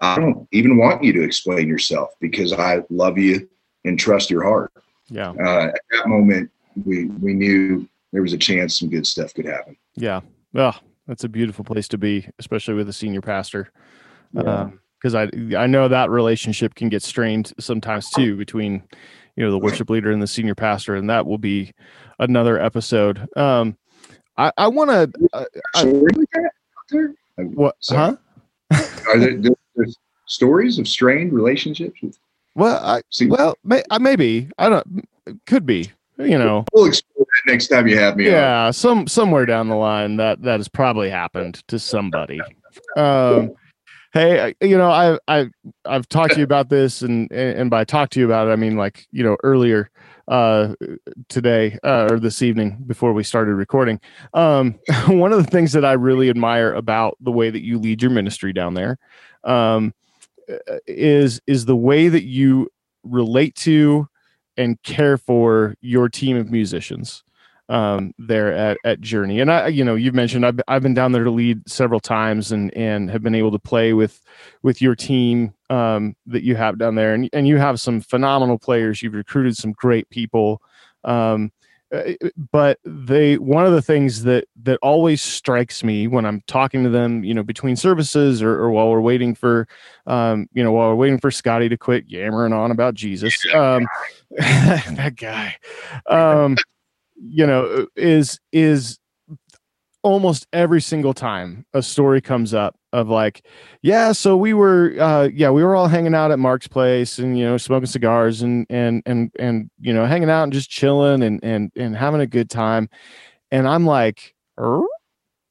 I don't even want you to explain yourself because I love you and trust your heart. yeah. Uh, at that moment, we we knew there was a chance some good stuff could happen. Yeah. Oh, that's a beautiful place to be, especially with a senior pastor. Yeah. because I I know that relationship can get strained sometimes too between you know the worship leader and the senior pastor, and that will be another episode. Um, I I want to uh, I- Stories like that out there? Uh, what sorry. huh? Are there, there- there's stories of strained relationships? With, Well, I see, well may, I maybe I don't could be you know we'll explore that next time you have me. on. yeah some somewhere down the line that that has probably happened to somebody um hey you know i i i've talked to you [laughs] about this and and by talk to you about it i mean like you know earlier uh today uh, or this evening before we started recording. Um [laughs] one of the things that i really admire about the way that you lead your ministry down there um is is the way that you relate to and care for your team of musicians um, there at, at Journey. And I, you know, you've mentioned I've, I've been down there to lead several times and, and have been able to play with, with your team um, that you have down there. And, and you have some phenomenal players. You've recruited some great people. Um, uh, but they, one of the things that, that always strikes me when I'm talking to them, you know, between services or, or while we're waiting for, um, you know, while we're waiting for Scotty to quit yammering on about Jesus, um, [laughs] that guy, um, [laughs] you know is is almost every single time a story comes up of like yeah so we were uh yeah we were all hanging out at mark's place and you know smoking cigars and and and and you know hanging out and just chilling and and and having a good time and i'm like "Er?"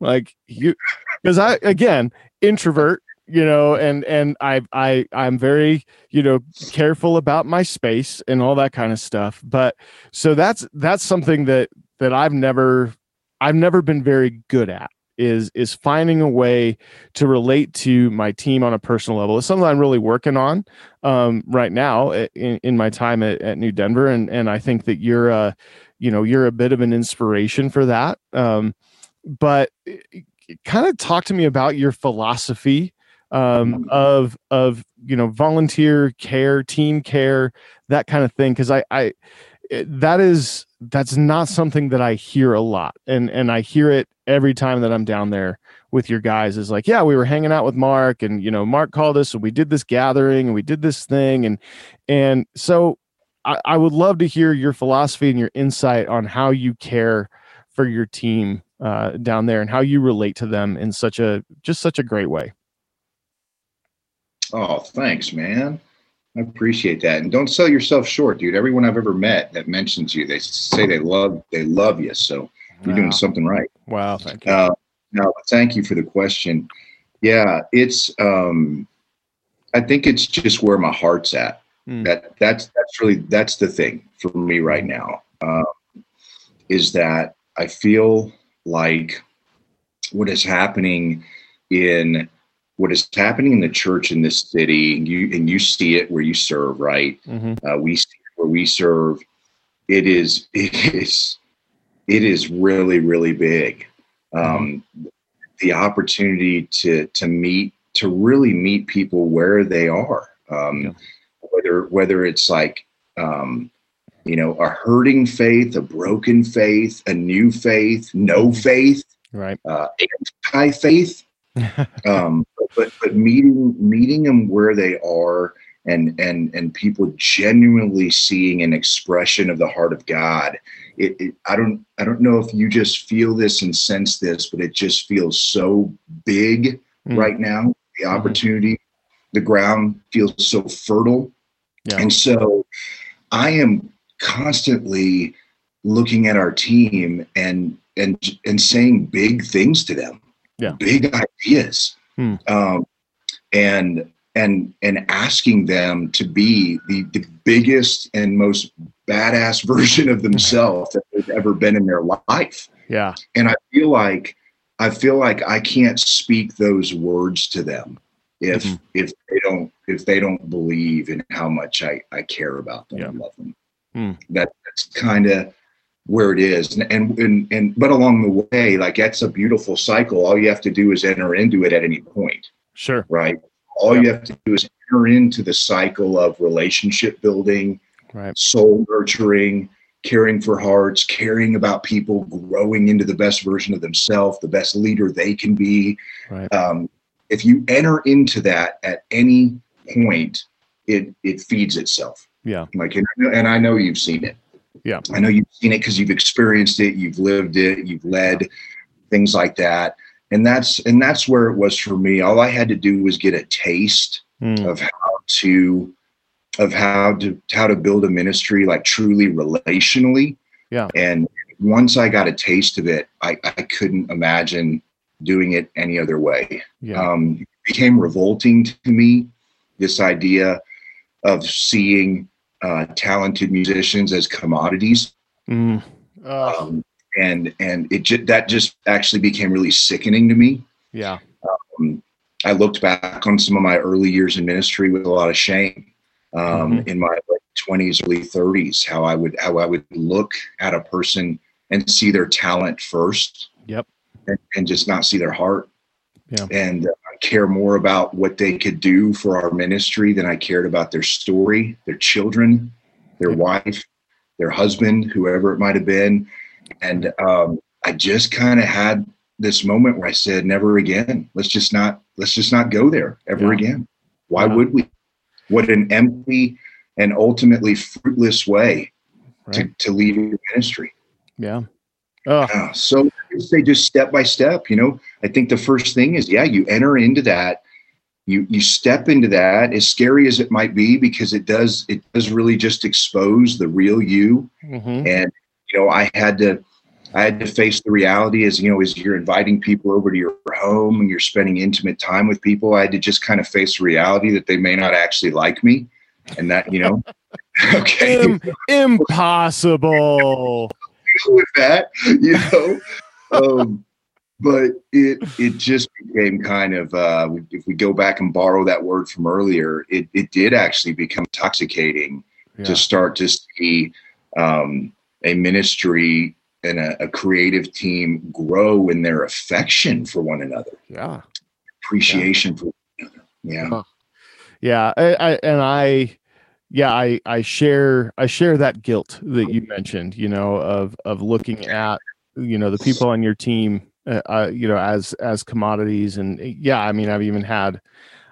like you because i again introvert you know and and i i i'm very you know careful about my space and all that kind of stuff but so that's that's something that that i've never i've never been very good at is is finding a way to relate to my team on a personal level. It's something i'm really working on um, right now in, in my time at, at new denver and and i think that you're a, you know you're a bit of an inspiration for that um but kind of talk to me about your philosophy um, of of you know volunteer care, team care, that kind of thing. Because I, I that is that's not something that I hear a lot, and and I hear it every time that I'm down there with your guys. Is like, yeah, we were hanging out with Mark, and you know, Mark called us, and we did this gathering, and we did this thing, and and so I, I would love to hear your philosophy and your insight on how you care for your team uh, down there and how you relate to them in such a just such a great way. Oh, thanks, man. I appreciate that. And don't sell yourself short, dude. Everyone I've ever met that mentions you, they say they love they love you. So you're doing something right. Wow, thank you. Uh, no, thank you for the question. Yeah, it's um I think it's just where my heart's at. Mm. That that's that's really that's the thing for me right now. Um, is that I feel like what is happening in what is happening in the church in this city, and you and you see it where you serve, right? hmm uh, we see where we serve it is [laughs] it is it is really really big um, the opportunity to to meet to really meet people where they are um, Yeah. whether whether it's like um, you know a hurting faith a broken faith a new faith no faith Right. uh, anti faith [laughs] um, but but meeting meeting them where they are and and and people genuinely seeing an expression of the heart of God. It, it I don't I don't know if you just feel this and sense this, but it just feels so big Mm. right now. The opportunity, the ground feels so fertile, Yeah. and so I am constantly looking at our team and and and saying big things to them Yeah. big ideas Hmm. um, and and and asking them to be the, the biggest and most badass [laughs] version of themselves that they've ever been in their life Yeah. and i feel like i feel like i can't speak those words to them if Mhm. if they don't if they don't believe in how much i i care about them Yeah. and love them Hmm. that that's kind of where it is and, and and and but along the way like that's a beautiful cycle all you have to do is enter into it at any point Sure. Right. All you have to do is enter into the cycle of relationship building, right. soul nurturing, caring for hearts, caring about people, growing into the best version of themselves, the best leader they can be. Right. Um, if you enter into that at any point, it it feeds itself. Yeah. Like, and I know you've seen it. Yeah. I know you've seen it because you've experienced it, you've lived it, you've led things like that. And that's and that's where it was for me. All I had to do was get a taste Mm. of how to of how to how to build a ministry like truly relationally. Yeah. And once I got a taste of it, I, I couldn't imagine doing it any other way. Yeah. Um, it became revolting to me, this idea of seeing uh, talented musicians as commodities. Mm. Ugh. Um, and and it ju- that just actually became really sickening to me. yeah. Um, I looked back on some of my early years in ministry with a lot of shame. Um, Mhm. In my twenties, early thirties, how I would how I would look at a person and see their talent first, Yep. and, and just not see their heart. Yeah. And uh, care more about what they could do for our ministry than I cared about their story, their children, their wife, their husband, whoever it might have been. And um, I just kind of had this moment where I said, "Never again. Let's just not. Let's just not go there ever Yeah. again. Why Yeah. would we? What an empty and ultimately fruitless way Right. to, to lead your ministry. Yeah. So I say just step by step, you know, I think the first thing is, yeah, you enter into that, you, you step into that as scary as it might be, because it does, it does really just expose the real you. mhm. And, you know, I had to, I had to face the reality as, you know, as you're inviting people over to your home and you're spending intimate time with people, I had to just kind of face the reality that they may not actually like me. And that, you know, [laughs] okay. Im- impossible. [laughs] with that, you know. um, but it it just became kind of uh, if we go back and borrow that word from earlier, it it did actually become intoxicating Yeah. to start to see um, a ministry and a, a creative team grow in their affection for one another, yeah. appreciation for one another. Yeah. Oh. Yeah. I, I, and I, yeah, I, I share, I share that guilt that you mentioned, you know, of, of looking at, you know, the people on your team, uh, uh, you know, as, as commodities. And eh, yeah, I mean, I've even had,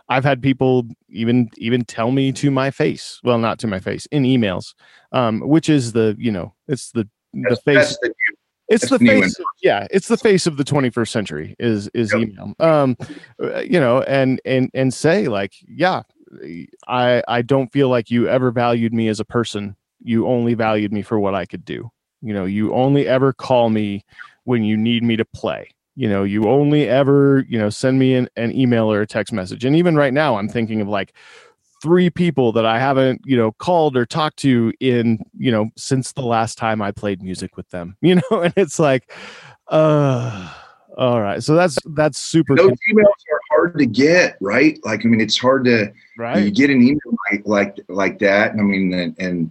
I've had people even, even tell me to my face, well, not to my face in emails, um, which is the, you know, it's the, the That's- face that's the- it's That's the face yeah it's the face of the 21st century is is Yep. email um uh, you know and and and say like yeah i i don't feel like you ever valued me as a person. You only valued me for what i could do. You know you only ever call me when you need me to play. You know you only ever you know send me an, an email or a text message. And even right now i'm thinking of like three people that i haven't you know called or talked to in you know since the last time i played music with them [laughs] you know? And it's like uh all right so that's that's super Those emails are hard to get, right? Like, I mean, it's hard to right. you get an email like like like that. I mean, and, and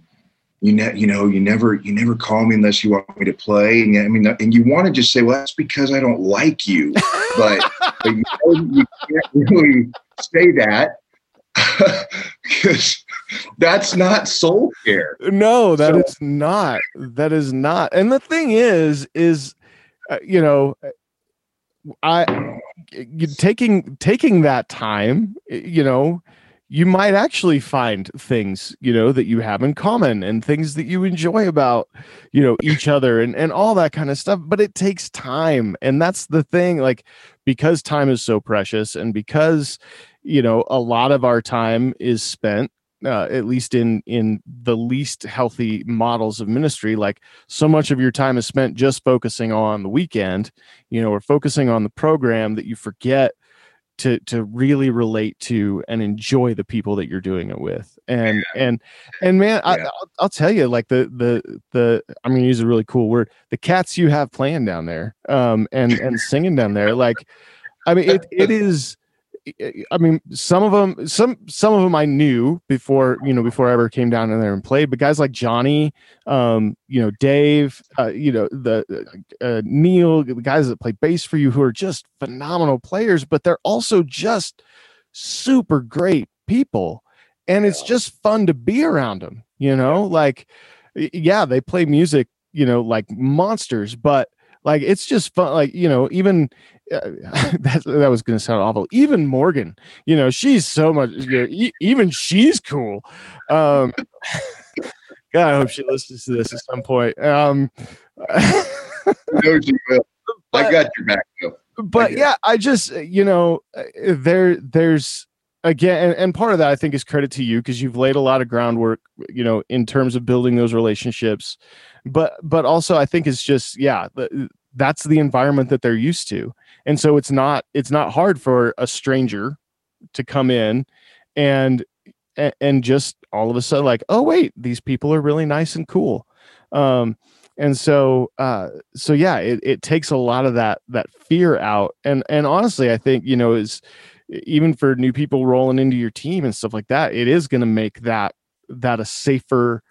you know, you know, you never you never call me unless you want me to play. And I mean, and you want to just say, well, that's because I don't like you, but, [laughs] but you, know, you can't really say that [laughs] because that's not soul care. no that is So- not that is not and the thing is is uh, you know i taking taking that time you know you might actually find things you know that you have in common and things that you enjoy about you know each other and and all that kind of stuff but it takes time. And that's the thing like because time is so precious and because you know a lot of our time is spent uh, at least in in the least healthy models of ministry like so much of your time is spent just focusing on the weekend you know or focusing on the program that you forget to to really relate to and enjoy the people that you're doing it with. And and and man I, I'll, I'll tell you like the the the i'm gonna use a really cool word the cats you have playing down there um and and singing down there like i mean it, it is I mean, some of them, some some of them I knew before, you know, before I ever came down in there and played. But guys like Johnny, um, you know, Dave, uh, you know, the uh, Neil, the guys that play bass for you, who are just phenomenal players, but they're also just super great people, and it's just fun to be around them. You know, like, yeah, they play music, you know, like monsters, but like it's just fun. Like you know, even uh, [laughs] that that was going to sound awful. Even Morgan, you know, she's so much. You know, e- even she's cool. Um, [laughs] God, I hope she listens to this at some point. Um, [laughs] no, she will. I got your back. Though. But I yeah, I just you know, uh, there there's again, and, and part of that I think is credit to you because you've laid a lot of groundwork, you know, in terms of building those relationships. But but also I think it's just yeah, the, that's the environment that they're used to. And so it's not it's not hard for a stranger to come in and and just all of a sudden like oh wait these people are really nice and cool. Um and so uh so yeah it, it takes a lot of that that fear out. And and honestly i think you know is even for new people rolling into your team and stuff like that it is going to make that that a safer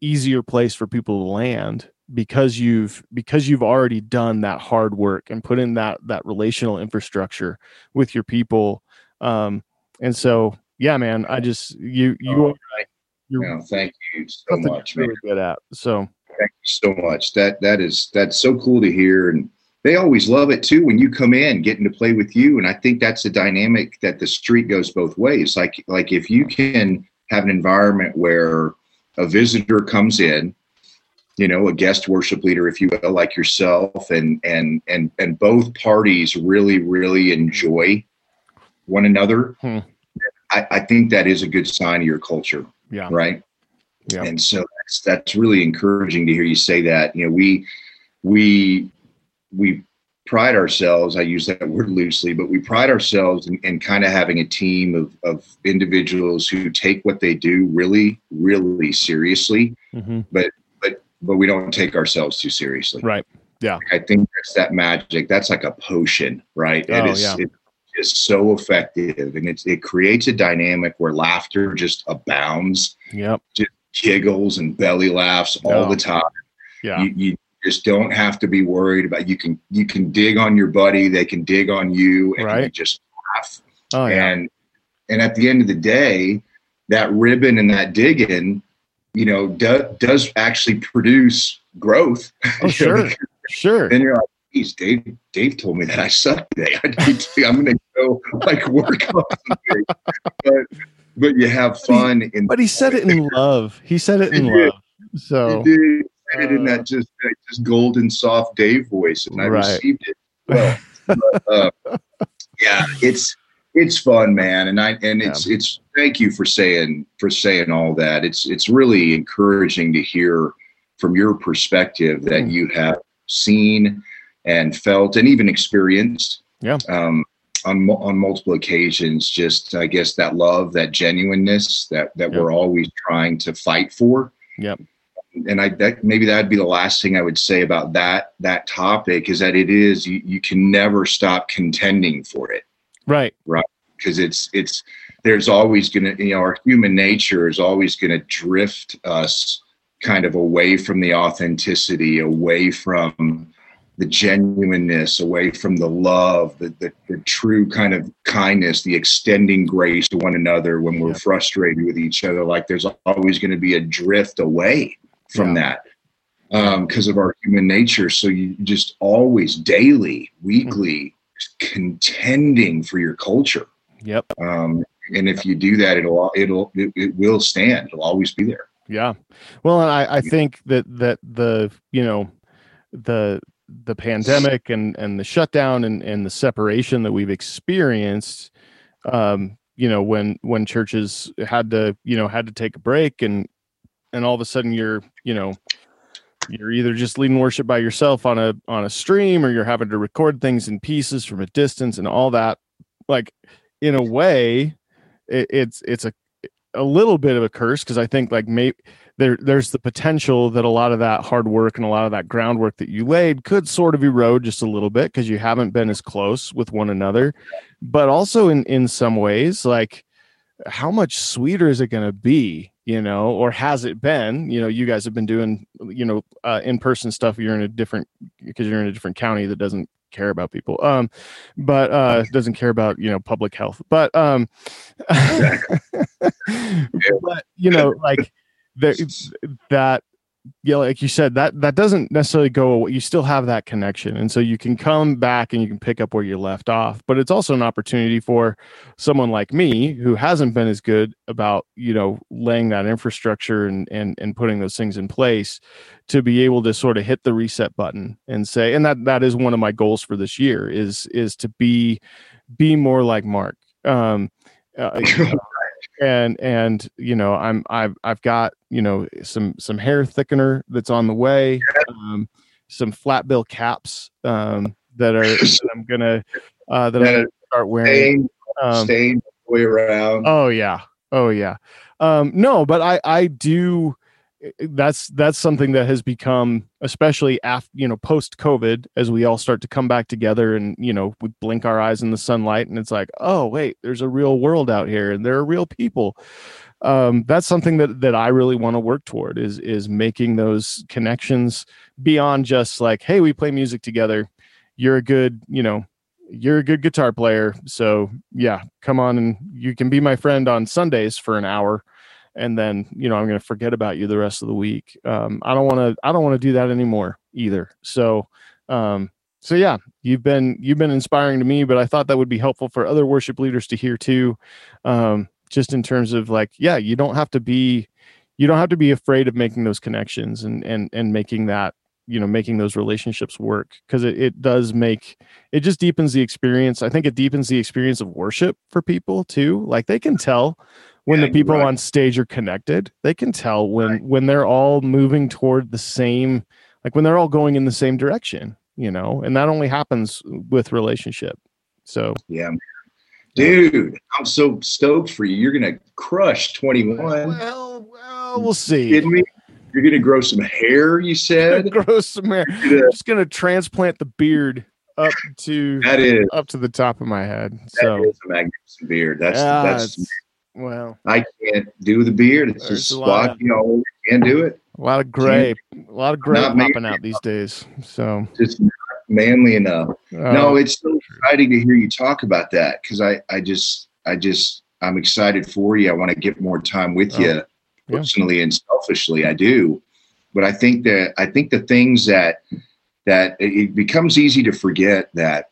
easier place for people to land because you've because you've already done that hard work and put in that that relational infrastructure with your people um and so yeah man i just you you oh, you're no, thank you so much really man. good at so. Thank you so much. That that is that's so cool to hear and they always love it too when you come in getting to play with you and i think that's a dynamic that the street goes both ways like like if you can have an environment where a visitor comes in you know a guest worship leader if you will like yourself and and and and both parties really really enjoy one another hmm. I, I think that is a good sign of your culture yeah. right? Yeah. And so that's that's really encouraging to hear you say that. You know we we we pride ourselves i use that word loosely but we pride ourselves in, in kind of having a team of, of individuals who take what they do really really seriously. Mm-hmm. but but we don't take ourselves too seriously. Right. Yeah. I think that's that magic. That's like a potion, right? Oh, it is yeah. it is so effective and it's it creates a dynamic where laughter just abounds. Yep. Just giggles and belly laughs all the time. Yeah. You, you just don't have to be worried about you can you can dig on your buddy, they can dig on you and right. you just laugh. Oh, yeah. And and at the end of the day, that ribbon and that digging you know, do, does actually produce growth. Oh, [laughs] sure, know, sure. And you're like, geez, Dave, Dave told me that I suck today. [laughs] I need to, I'm going to go like work on something. but, but you have fun. But he, but he said it in [laughs] love. He said it in love. So he did. Said it in that uh, just that just golden soft Dave voice, and I right. received it. Well, but, uh, yeah, it's it's fun, man, and I and it's yeah. it's thank you for saying for saying all that. It's it's really encouraging to hear from your perspective that mm. you have seen and felt and even experienced. Yeah. Um, on on multiple occasions, just I guess that love, that genuineness that that we're always trying to fight for. Yep. And I that maybe that'd be the last thing I would say about that that topic is that it is you, you can never stop contending for it. Right. Right. Because it's it's there's always gonna you know our human nature is always gonna drift us kind of away from the authenticity, away from the genuineness, away from the love, the, the, the, true kind of kindness, the extending grace to one another when we're yeah. frustrated with each other. Like there's always going to be a drift away from yeah. that because um, of our human nature. So you just always daily, weekly, contending for your culture. Yep. Um, and if you do that, it'll it'll it, it will stand. It'll always be there. Yeah. Well, I I think that that the you know the the pandemic and and the shutdown and and the separation that we've experienced um you know when when churches had to you know had to take a break and and all of a sudden you're you know you're either just leading worship by yourself on a on a stream or you're having to record things in pieces from a distance and all that like in a way it, it's it's a a little bit of a curse because I think like maybe there there's the potential that a lot of that hard work and a lot of that groundwork that you laid could sort of erode just a little bit because you haven't been as close with one another. But also in in some ways, like how much sweeter is it going to be you know or has it been you know you guys have been doing you know uh, in-person stuff you're in a different because you're in a different county that doesn't care about people um but uh doesn't care about you know public health but um [laughs] but you know like that yeah like you said that that doesn't necessarily go away you still have that connection. And so you can come back and you can pick up where you left off but it's also an opportunity for someone like me who hasn't been as good about you know laying that infrastructure and and and putting those things in place to be able to sort of hit the reset button and say and that that is one of my goals for this year is is to be be more like mark. Um uh, [laughs] and and you know i'm i've i've got you know some some hair thickener that's on the way um, some flat bill caps um, that are [laughs] that i'm gonna uh, that i'm gonna start wearing. Um, staying way around. Oh yeah. Oh yeah. Um, no but i i do that's that's something that has become especially after you know post covid as we all start to come back together and you know we blink our eyes in the sunlight and it's like oh wait there's a real world out here and there are real people. Um, that's something that that i really want to work toward is is making those connections beyond just like hey we play music together. You're a good you know you're a good guitar player. So yeah come on and you can be my friend on sundays for an hour and then you know i'm going to forget about you the rest of the week. Um, i don't want to i don't want to do that anymore either. So um, so yeah you've been you've been inspiring to me but i thought that would be helpful for other worship leaders to hear too um, just in terms of like yeah you don't have to be you don't have to be afraid of making those connections and and and making that you know making those relationships work because it, it does make it just deepens the experience. I think it deepens the experience of worship for people too. Like they can tell when yeah, the people right. on stage are connected they can tell when right. when they're all moving toward the same like when they're all going in the same direction you know and that only happens with relationship. So yeah. dude i'm so stoked for you. You're gonna crush 21 well, well we'll see. You're gonna grow some hair you [laughs] said? grow some hair. Gonna, just gonna transplant the beard up to that is up to the top of my head that so. is a magnificent beard. That's yeah, that's well, I can't do the beard. It's just squat, you know, can't do it. A lot of gray, a lot of gray popping out these days. So just manly enough. Oh, no, it's so exciting to hear you talk about that because I, I just, I just, I'm excited for you. I want to get more time with oh, you personally yeah. and selfishly. I do, but I think that I think the things that that it becomes easy to forget that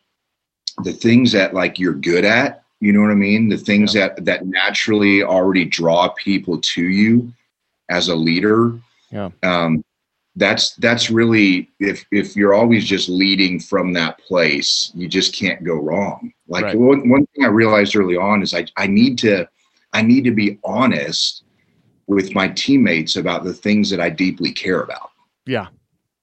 the things that like you're good at you know what I mean? The things yeah. that that naturally already draw people to you as a leader. Yeah. Um, that's that's really if if you're always just leading from that place, you just can't go wrong. Like right. one, one thing I realized early on is I I need to I need to be honest with my teammates about the things that I deeply care about. Yeah.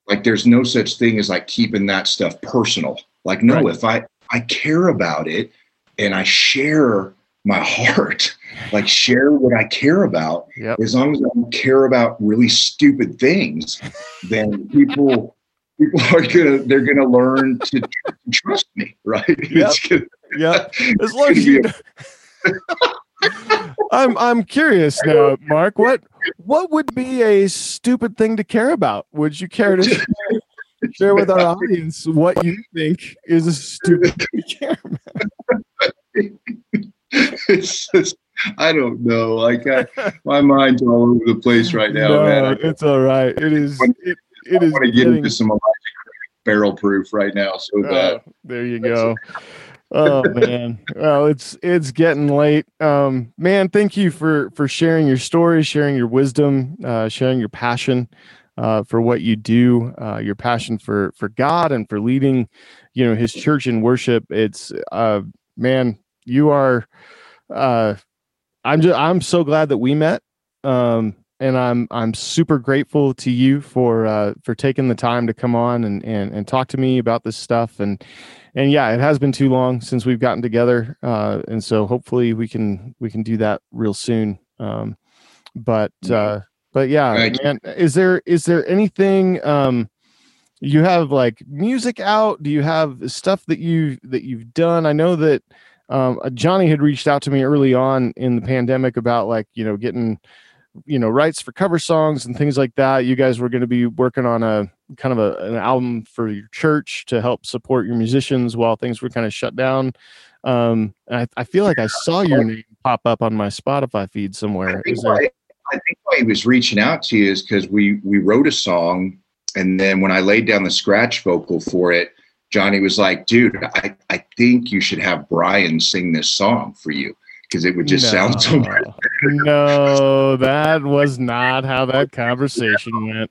Like there's no such thing as like keeping that stuff personal. Like no, right. if I I care about it, and I share my [laughs] heart, like share what I care about. Yep. As long as I don't care about really stupid things, then people [laughs] people are gonna they're gonna learn to, to trust me, [laughs] right? Yeah. As long as you. I'm I'm curious now, Mark. What what would be a stupid thing to care about? Would you care to share, with our audience what you think is a stupid thing to care about? it's just, I don't know. Like I, my mind's all over the place right now, no, man. it's all right. It is. It, it I is. want to get into some barrel proof right now. So that oh, there you go. oh man well it's it's getting late um man thank you for for sharing your story sharing your wisdom uh sharing your passion uh for what you do uh your passion for for god and for leading you know his church in worship. It's uh man you are uh i'm just i'm so glad that we met um and i'm i'm super grateful to you for uh for taking the time to come on and and, and talk to me about this stuff. And and yeah it has been too long since we've gotten together uh and so hopefully we can we can do that real soon. Um, but uh, but yeah, man, is there is there anything um, you have like music out? Do you have stuff that you that you've done? I know that um, uh, Johnny had reached out to me early on in the pandemic about like you know getting you know rights for cover songs and things like that. You guys were going to be working on a kind of a, an album for your church to help support your musicians while things were kind of shut down. Um, I, I, feel like I saw your name pop up on my Spotify feed somewhere. I think, why, I think why he was reaching out to you is because we we wrote a song, and then when I laid down the scratch vocal for it, Johnny was like, "Dude, I, I think you should have Brian sing this song for you." Because it would just no, sound so good. no, that was not how that conversation went.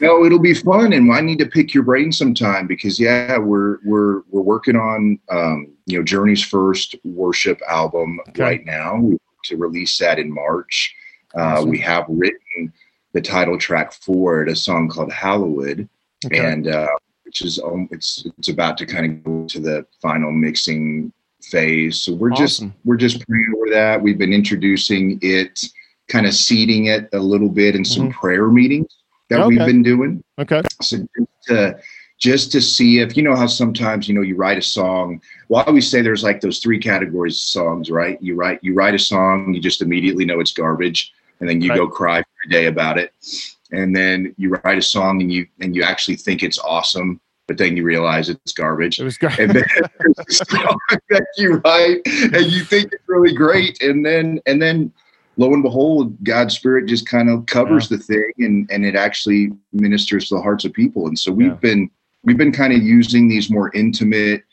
No, it'll be fun, and I need to pick your brain sometime because yeah, we're we're we're working on um, you know Journey's first worship album okay. right now. We to release that in March. Uh, awesome. We have written the title track for it, a song called Hallowed, okay. and uh, which is um, it's it's about to kind of go to the final mixing phase. So we're awesome. just we're just praying over that. We've been introducing it, kind of seeding it a little bit in some mm-hmm. prayer meetings that okay. we've been doing. Okay. So just to, just to see if you know how sometimes you know you write a song. Well, I always say there's like those three categories of songs, right? You write you write a song, you just immediately know it's garbage, and then you right. go cry for a day about it. And then you write a song and you and you actually think it's awesome, but then you realize it's garbage. It was garbage. And then [laughs] there's a song that you write and you think it's really great, and then and then lo and behold, God's Spirit just kind of covers yeah. the thing and, and it actually ministers to the hearts of people. And so we've yeah. been we've been kind of using these more intimate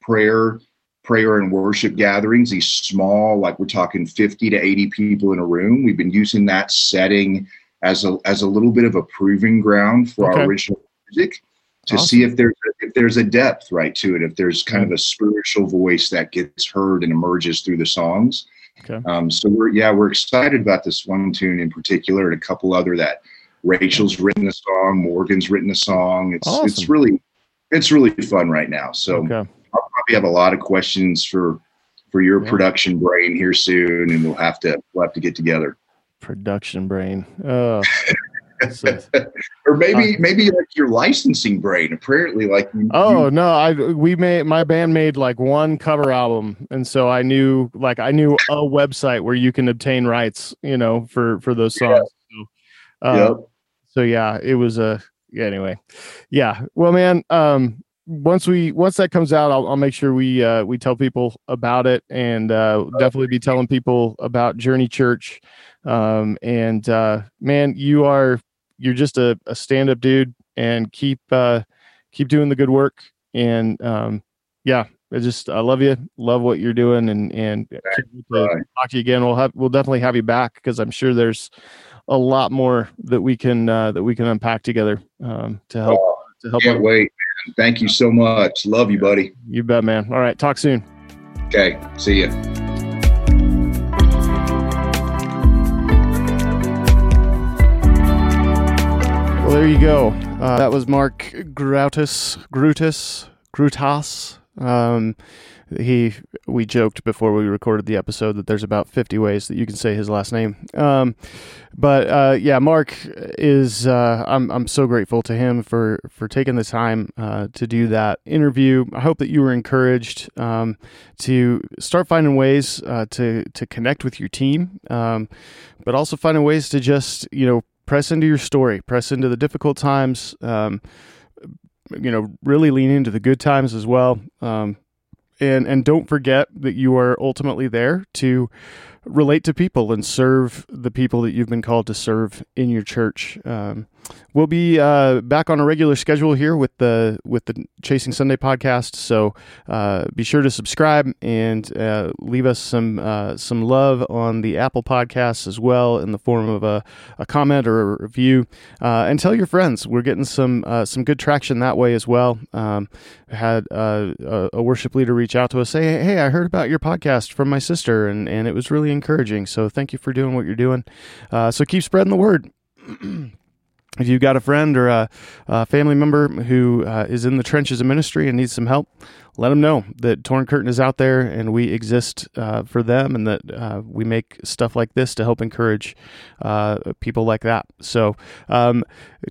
prayer prayer and worship gatherings these small like we're talking 50 to 80 people in a room we've been using that setting as a as a little bit of a proving ground for okay. our original music to awesome. see if there's a, if there's a depth right to it if there's kind of a spiritual voice that gets heard and emerges through the songs Okay. Um, so we're yeah we're excited about this one tune in particular and a couple other that Rachel's written a song, Morgan's written a song. It's awesome. it's really it's really fun right now. So okay. Probably have a lot of questions for for your yeah. production brain here soon, and we'll have to we'll have to get together. Production brain. [laughs] Oh, or maybe uh, maybe like your licensing brain. Apparently, like you, oh you, no, I we made my band made like one cover album, and so I knew like I knew a website where you can obtain rights, you know, for for those songs. Yeah. So, uh, yep. so yeah, it was a yeah, anyway, yeah. Well, man, um, once we once that comes out, I'll, I'll make sure we uh, we tell people about it, and uh, definitely be telling people about Journey Church. Um, and uh, man, you are you're just a, a stand up dude and keep uh, keep doing the good work. And um, yeah, I just I love you, love what you're doing, and and right. talk to you again. We'll have we'll definitely have you back because I'm sure there's a lot more that we can uh, that we can unpack together um, to help to help. Can't wait. Man. Thank you so much. Love you, buddy. You bet, man. All right, talk soon. Okay, see you. Well, there you go. Uh, that was Mark Grutas, Grutas, Grutas. Um, he, we joked before we recorded the episode that there's about 50 ways that you can say his last name. Um, but uh, yeah, Mark is. Uh, I'm I'm so grateful to him for for taking the time uh, to do that interview. I hope that you were encouraged um, to start finding ways uh, to to connect with your team, um, but also finding ways to just you know press into your story, press into the difficult times. Um, you know, really lean into the good times as well. And and don't forget that you are ultimately there to relate to people and serve the people that you've been called to serve in your church. Um, we'll be uh, back on a regular schedule here with the with the Chasing Sunday podcast. So uh, be sure to subscribe and uh, leave us some uh, some love on the Apple Podcasts as well in the form of a, a comment or a review, uh, and tell your friends. We're getting some uh, some good traction that way as well. Um, had a, a worship leader reach out to us, say, "Hey, I heard about your podcast from my sister, and and it was really encouraging. So thank you for doing what you're doing. so keep spreading the word." [clears throat] if you've got a friend or a, a family member who uh, is in the trenches of ministry and needs some help, let them know that Torn Curtain is out there and we exist uh, for them and that uh, we make stuff like this to help encourage uh, people like that. So, um,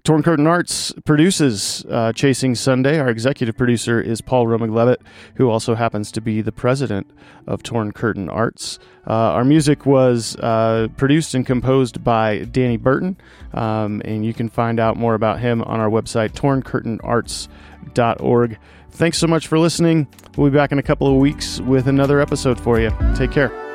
Torn Curtain Arts produces uh, Chasing Sunday. Our executive producer is Paul Romig who also happens to be the president of Torn Curtain Arts. Uh, our music was uh, produced and composed by Danny Burton, um, and you can find out more about him on our website, torncurtainarts.org. Thanks so much for listening. We'll be back in a couple of weeks with another episode for you. Take care.